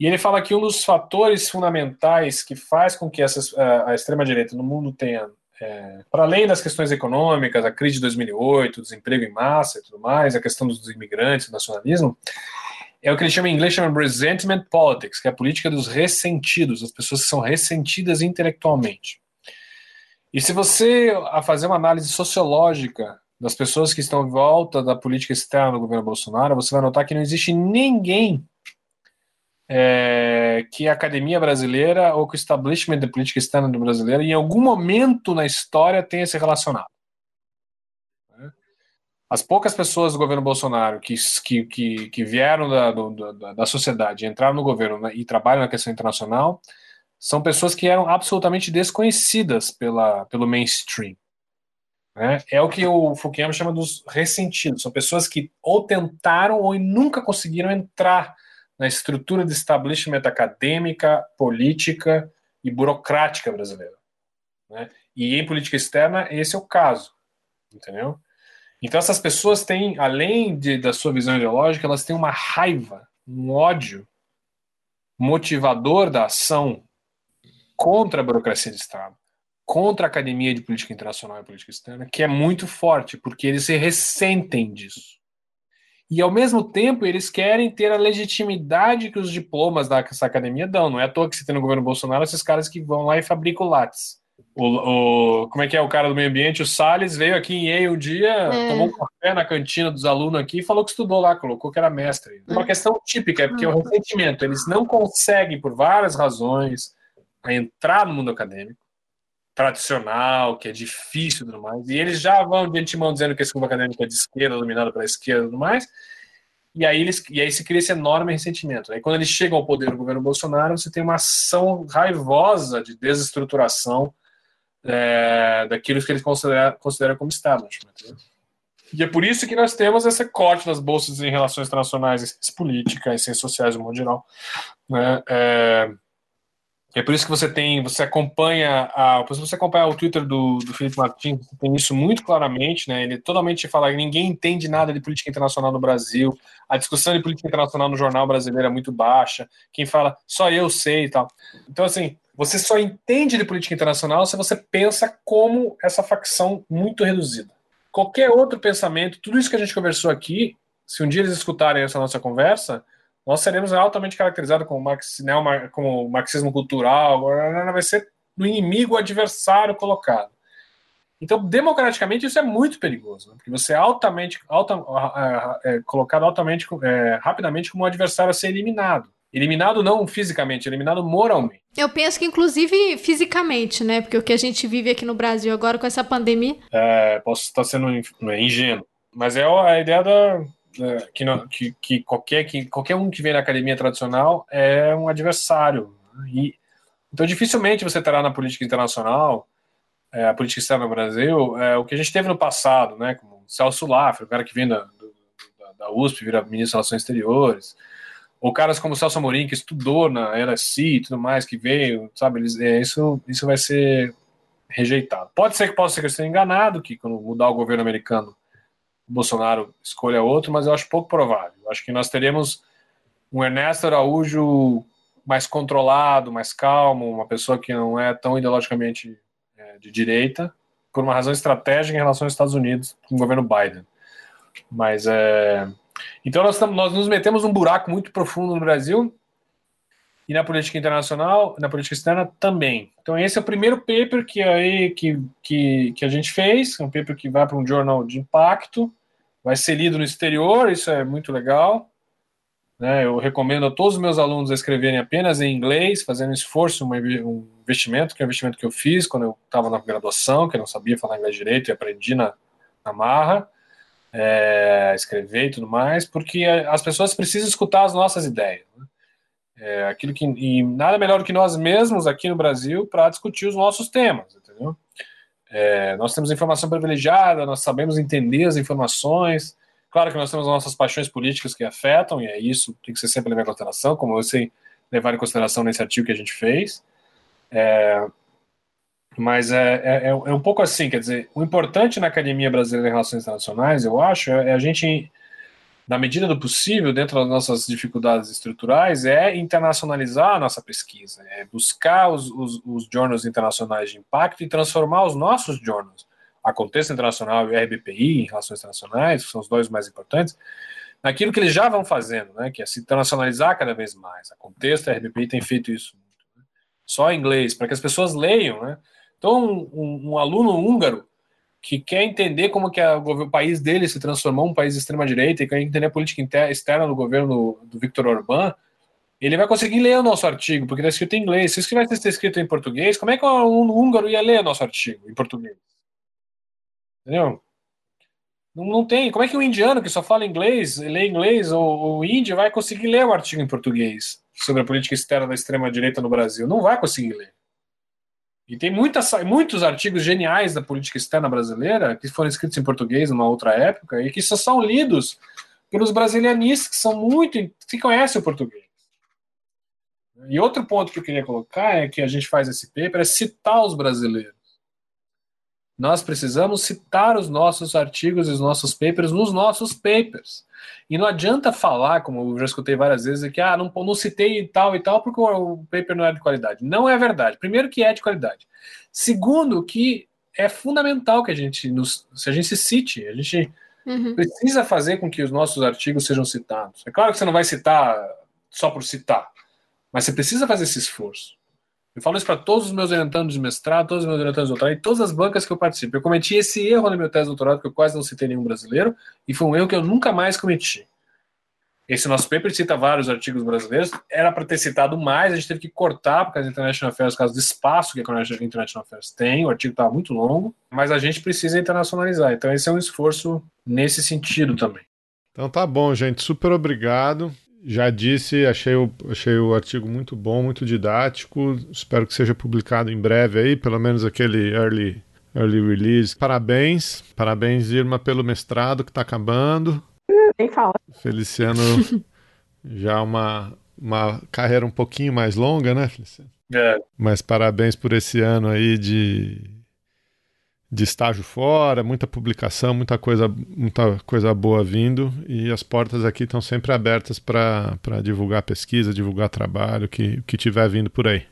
E ele fala que um dos fatores fundamentais que faz com que essas, a, a extrema-direita no mundo tenha, é, para além das questões econômicas, a crise de 2008, o desemprego em massa e tudo mais, a questão dos imigrantes, o nacionalismo, é o que ele chama em inglês chama resentment politics, que é a política dos ressentidos, as pessoas que são ressentidas intelectualmente. E se você a fazer uma análise sociológica das pessoas que estão em volta da política externa do governo Bolsonaro, você vai notar que não existe ninguém é, que a academia brasileira ou que o establishment da política externa do brasileiro, em algum momento na história, tenha se relacionado. Né? As poucas pessoas do governo Bolsonaro que, que, que, que vieram da, do, da, da sociedade, entraram no governo né, e trabalham na questão internacional, são pessoas que eram absolutamente desconhecidas pela, pelo mainstream. Né? É o que o Fukuyama chama dos ressentidos. São pessoas que ou tentaram ou nunca conseguiram entrar na estrutura de establishment acadêmica, política e burocrática brasileira. Né? E em política externa, esse é o caso. Entendeu? Então, essas pessoas têm, além de, da sua visão ideológica, elas têm uma raiva, um ódio motivador da ação contra a burocracia de Estado, contra a academia de política internacional e política externa, que é muito forte, porque eles se ressentem disso. E, ao mesmo tempo, eles querem ter a legitimidade que os diplomas dessa academia dão. Não é à toa que você tem no governo Bolsonaro esses caras que vão lá e fabricam látis. O, o, como é que é o cara do meio ambiente? O Salles veio aqui em Yale um dia, É. tomou um café na cantina dos alunos aqui e falou que estudou lá, colocou que era mestre. Uma questão típica, é porque o ressentimento, eles não conseguem, por várias razões, entrar no mundo acadêmico tradicional, que é difícil e tudo mais, e eles já vão de antemão dizendo que esse grupo acadêmico é de esquerda, dominado pela esquerda e tudo mais, e aí, eles, e aí se cria esse enorme ressentimento. Aí quando eles chegam ao poder do governo Bolsonaro, você tem uma ação raivosa de desestruturação é, daquilo que eles consideram, consideram como establishment. né? E é por isso que nós temos esse corte das bolsas em relações internacionais, em ciência política, em ciências sociais, no modo geral. Né? É, é por isso que você tem, você acompanha, a, você acompanha o Twitter do, do Felipe Martins, você tem isso muito claramente, né? Ele totalmente fala que ninguém entende nada de política internacional no Brasil, a discussão de política internacional no jornal brasileiro é muito baixa, quem fala só eu sei e tal. Então, assim, você só entende de política internacional se você pensa como essa facção muito reduzida. Qualquer outro pensamento, tudo isso que a gente conversou aqui, se um dia eles escutarem essa nossa conversa, nós seremos altamente caracterizados como, marx, neomar, como marxismo cultural, vai ser no inimigo adversário colocado. Então, democraticamente, isso é muito perigoso, né? porque você é altamente, alta, é, é, colocado altamente, é, rapidamente como um adversário a ser eliminado. Eliminado não fisicamente, eliminado moralmente. Eu penso que, inclusive, fisicamente, né? Porque o que a gente vive aqui no Brasil agora com essa pandemia. É, posso estar sendo ingênuo, mas é a ideia da, que, não, que, que, qualquer, que qualquer um que vem na academia tradicional é um adversário. E, então, dificilmente você terá na política internacional, é, a política externa no Brasil, é, o que a gente teve no passado, né, como Celso Laffer, o cara que vem da, do, da, USP, vira ministro das Relações Exteriores, ou caras como Celso Amorim, que estudou na LSI e tudo mais, que veio, sabe, eles, é, isso, isso vai ser rejeitado. Pode ser que possa ser enganado, que quando mudar o governo americano, Bolsonaro escolha outro, mas eu acho pouco provável. Eu acho que nós teremos um Ernesto Araújo mais controlado, mais calmo, uma pessoa que não é tão ideologicamente é, de direita, por uma razão estratégica em relação aos Estados Unidos, com o governo Biden. Mas é. Então nós, nós nos metemos num buraco muito profundo no Brasil e na política internacional, na política externa também. Então esse é o primeiro paper que aí que, que, que a gente fez, é um paper que vai para um jornal de impacto, vai ser lido no exterior, isso é muito legal. Né, eu recomendo a todos os meus alunos a escreverem apenas em inglês, fazendo um esforço, um investimento, que é um investimento que eu fiz quando eu estava na graduação, que eu não sabia falar inglês direito e aprendi na, na marra, é, escrever e tudo mais, porque as pessoas precisam escutar as nossas ideias. Né? É, aquilo que, e nada melhor do que nós mesmos aqui no Brasil para discutir os nossos temas, entendeu? É, nós temos informação privilegiada, nós sabemos entender as informações, Claro que nós temos as nossas paixões políticas que afetam, e é isso tem que ser sempre levado em consideração, como sei levar em consideração nesse artigo que a gente fez. É, mas é, é, é, um pouco assim, quer dizer, o importante na Academia Brasileira de Relações Internacionais, eu acho, é a gente, na medida do possível, dentro das nossas dificuldades estruturais, é internacionalizar a nossa pesquisa, é buscar os, os, os journals internacionais de impacto e transformar os nossos journals a Contexto Internacional e o RBPI, em Relações Internacionais, que são os dois mais importantes, naquilo que eles já vão fazendo, né, que é se internacionalizar cada vez mais. A Contexto e a RBPI tem feito isso muito. Né? Só em inglês, para que as pessoas leiam. Né? Então, um, um aluno húngaro que quer entender como que a, o país dele se transformou um país de extrema-direita e quer entender a política interna, externa do governo do, Victor Orbán, ele vai conseguir ler o nosso artigo, porque está escrito em inglês. Se isso tivesse escrito em português, como é que um húngaro ia ler o nosso artigo em português? Entendeu? Não, não tem. Como é que o indiano que só fala inglês, lê inglês, ou o índio vai conseguir ler o artigo em português sobre a política externa da extrema-direita no Brasil? Não vai conseguir ler. E tem muitas, muitos artigos geniais da política externa brasileira que foram escritos em português numa outra época e que só são lidos pelos brasilianistas que são muito. que conhecem o português. E outro ponto que eu queria colocar é que a gente faz esse paper é citar os brasileiros nós precisamos citar os nossos artigos e os nossos papers nos nossos papers. E não adianta falar, como eu já escutei várias vezes, que ah, não, não citei tal e tal porque o paper não é de qualidade. Não é verdade. Primeiro que é de qualidade. Segundo que é fundamental que a gente nos, se a gente se cite, a gente uhum. precisa fazer com que os nossos artigos sejam citados. É claro que você não vai citar só por citar, mas você precisa fazer esse esforço. Eu falo isso para todos os meus orientandos de mestrado, todos os meus orientandos de doutorado e todas as bancas que eu participo. Eu cometi esse erro na minha tese de doutorado, que eu quase não citei nenhum brasileiro, e foi um erro que eu nunca mais cometi. Esse nosso paper cita vários artigos brasileiros, era para ter citado mais, a gente teve que cortar, porque as International Affairs, por causa do espaço que a International Affairs tem, o artigo estava muito longo, mas a gente precisa internacionalizar. Então, esse é um esforço nesse sentido também. Então tá bom, gente. Super obrigado. Já disse, achei o, achei o artigo muito bom, muito didático. Espero que seja publicado em breve aí, pelo menos aquele early, early release. Parabéns, parabéns, Irma, pelo mestrado que está acabando. Nem fala. Feliciano, já uma, uma carreira um pouquinho mais longa, né, Feliciano? É. Mas parabéns por esse ano aí de de estágio fora, muita publicação, muita coisa, muita coisa boa vindo e as portas aqui estão sempre abertas para divulgar pesquisa, divulgar trabalho, que que tiver vindo por aí.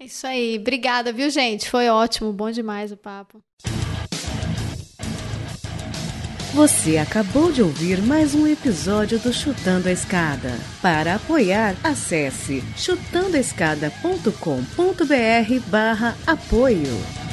É isso aí, obrigada, viu, gente? Foi ótimo, bom demais o papo. Você acabou de ouvir mais um episódio do Chutando a Escada. Para apoiar, acesse chutandoaescada.com.br barra apoio.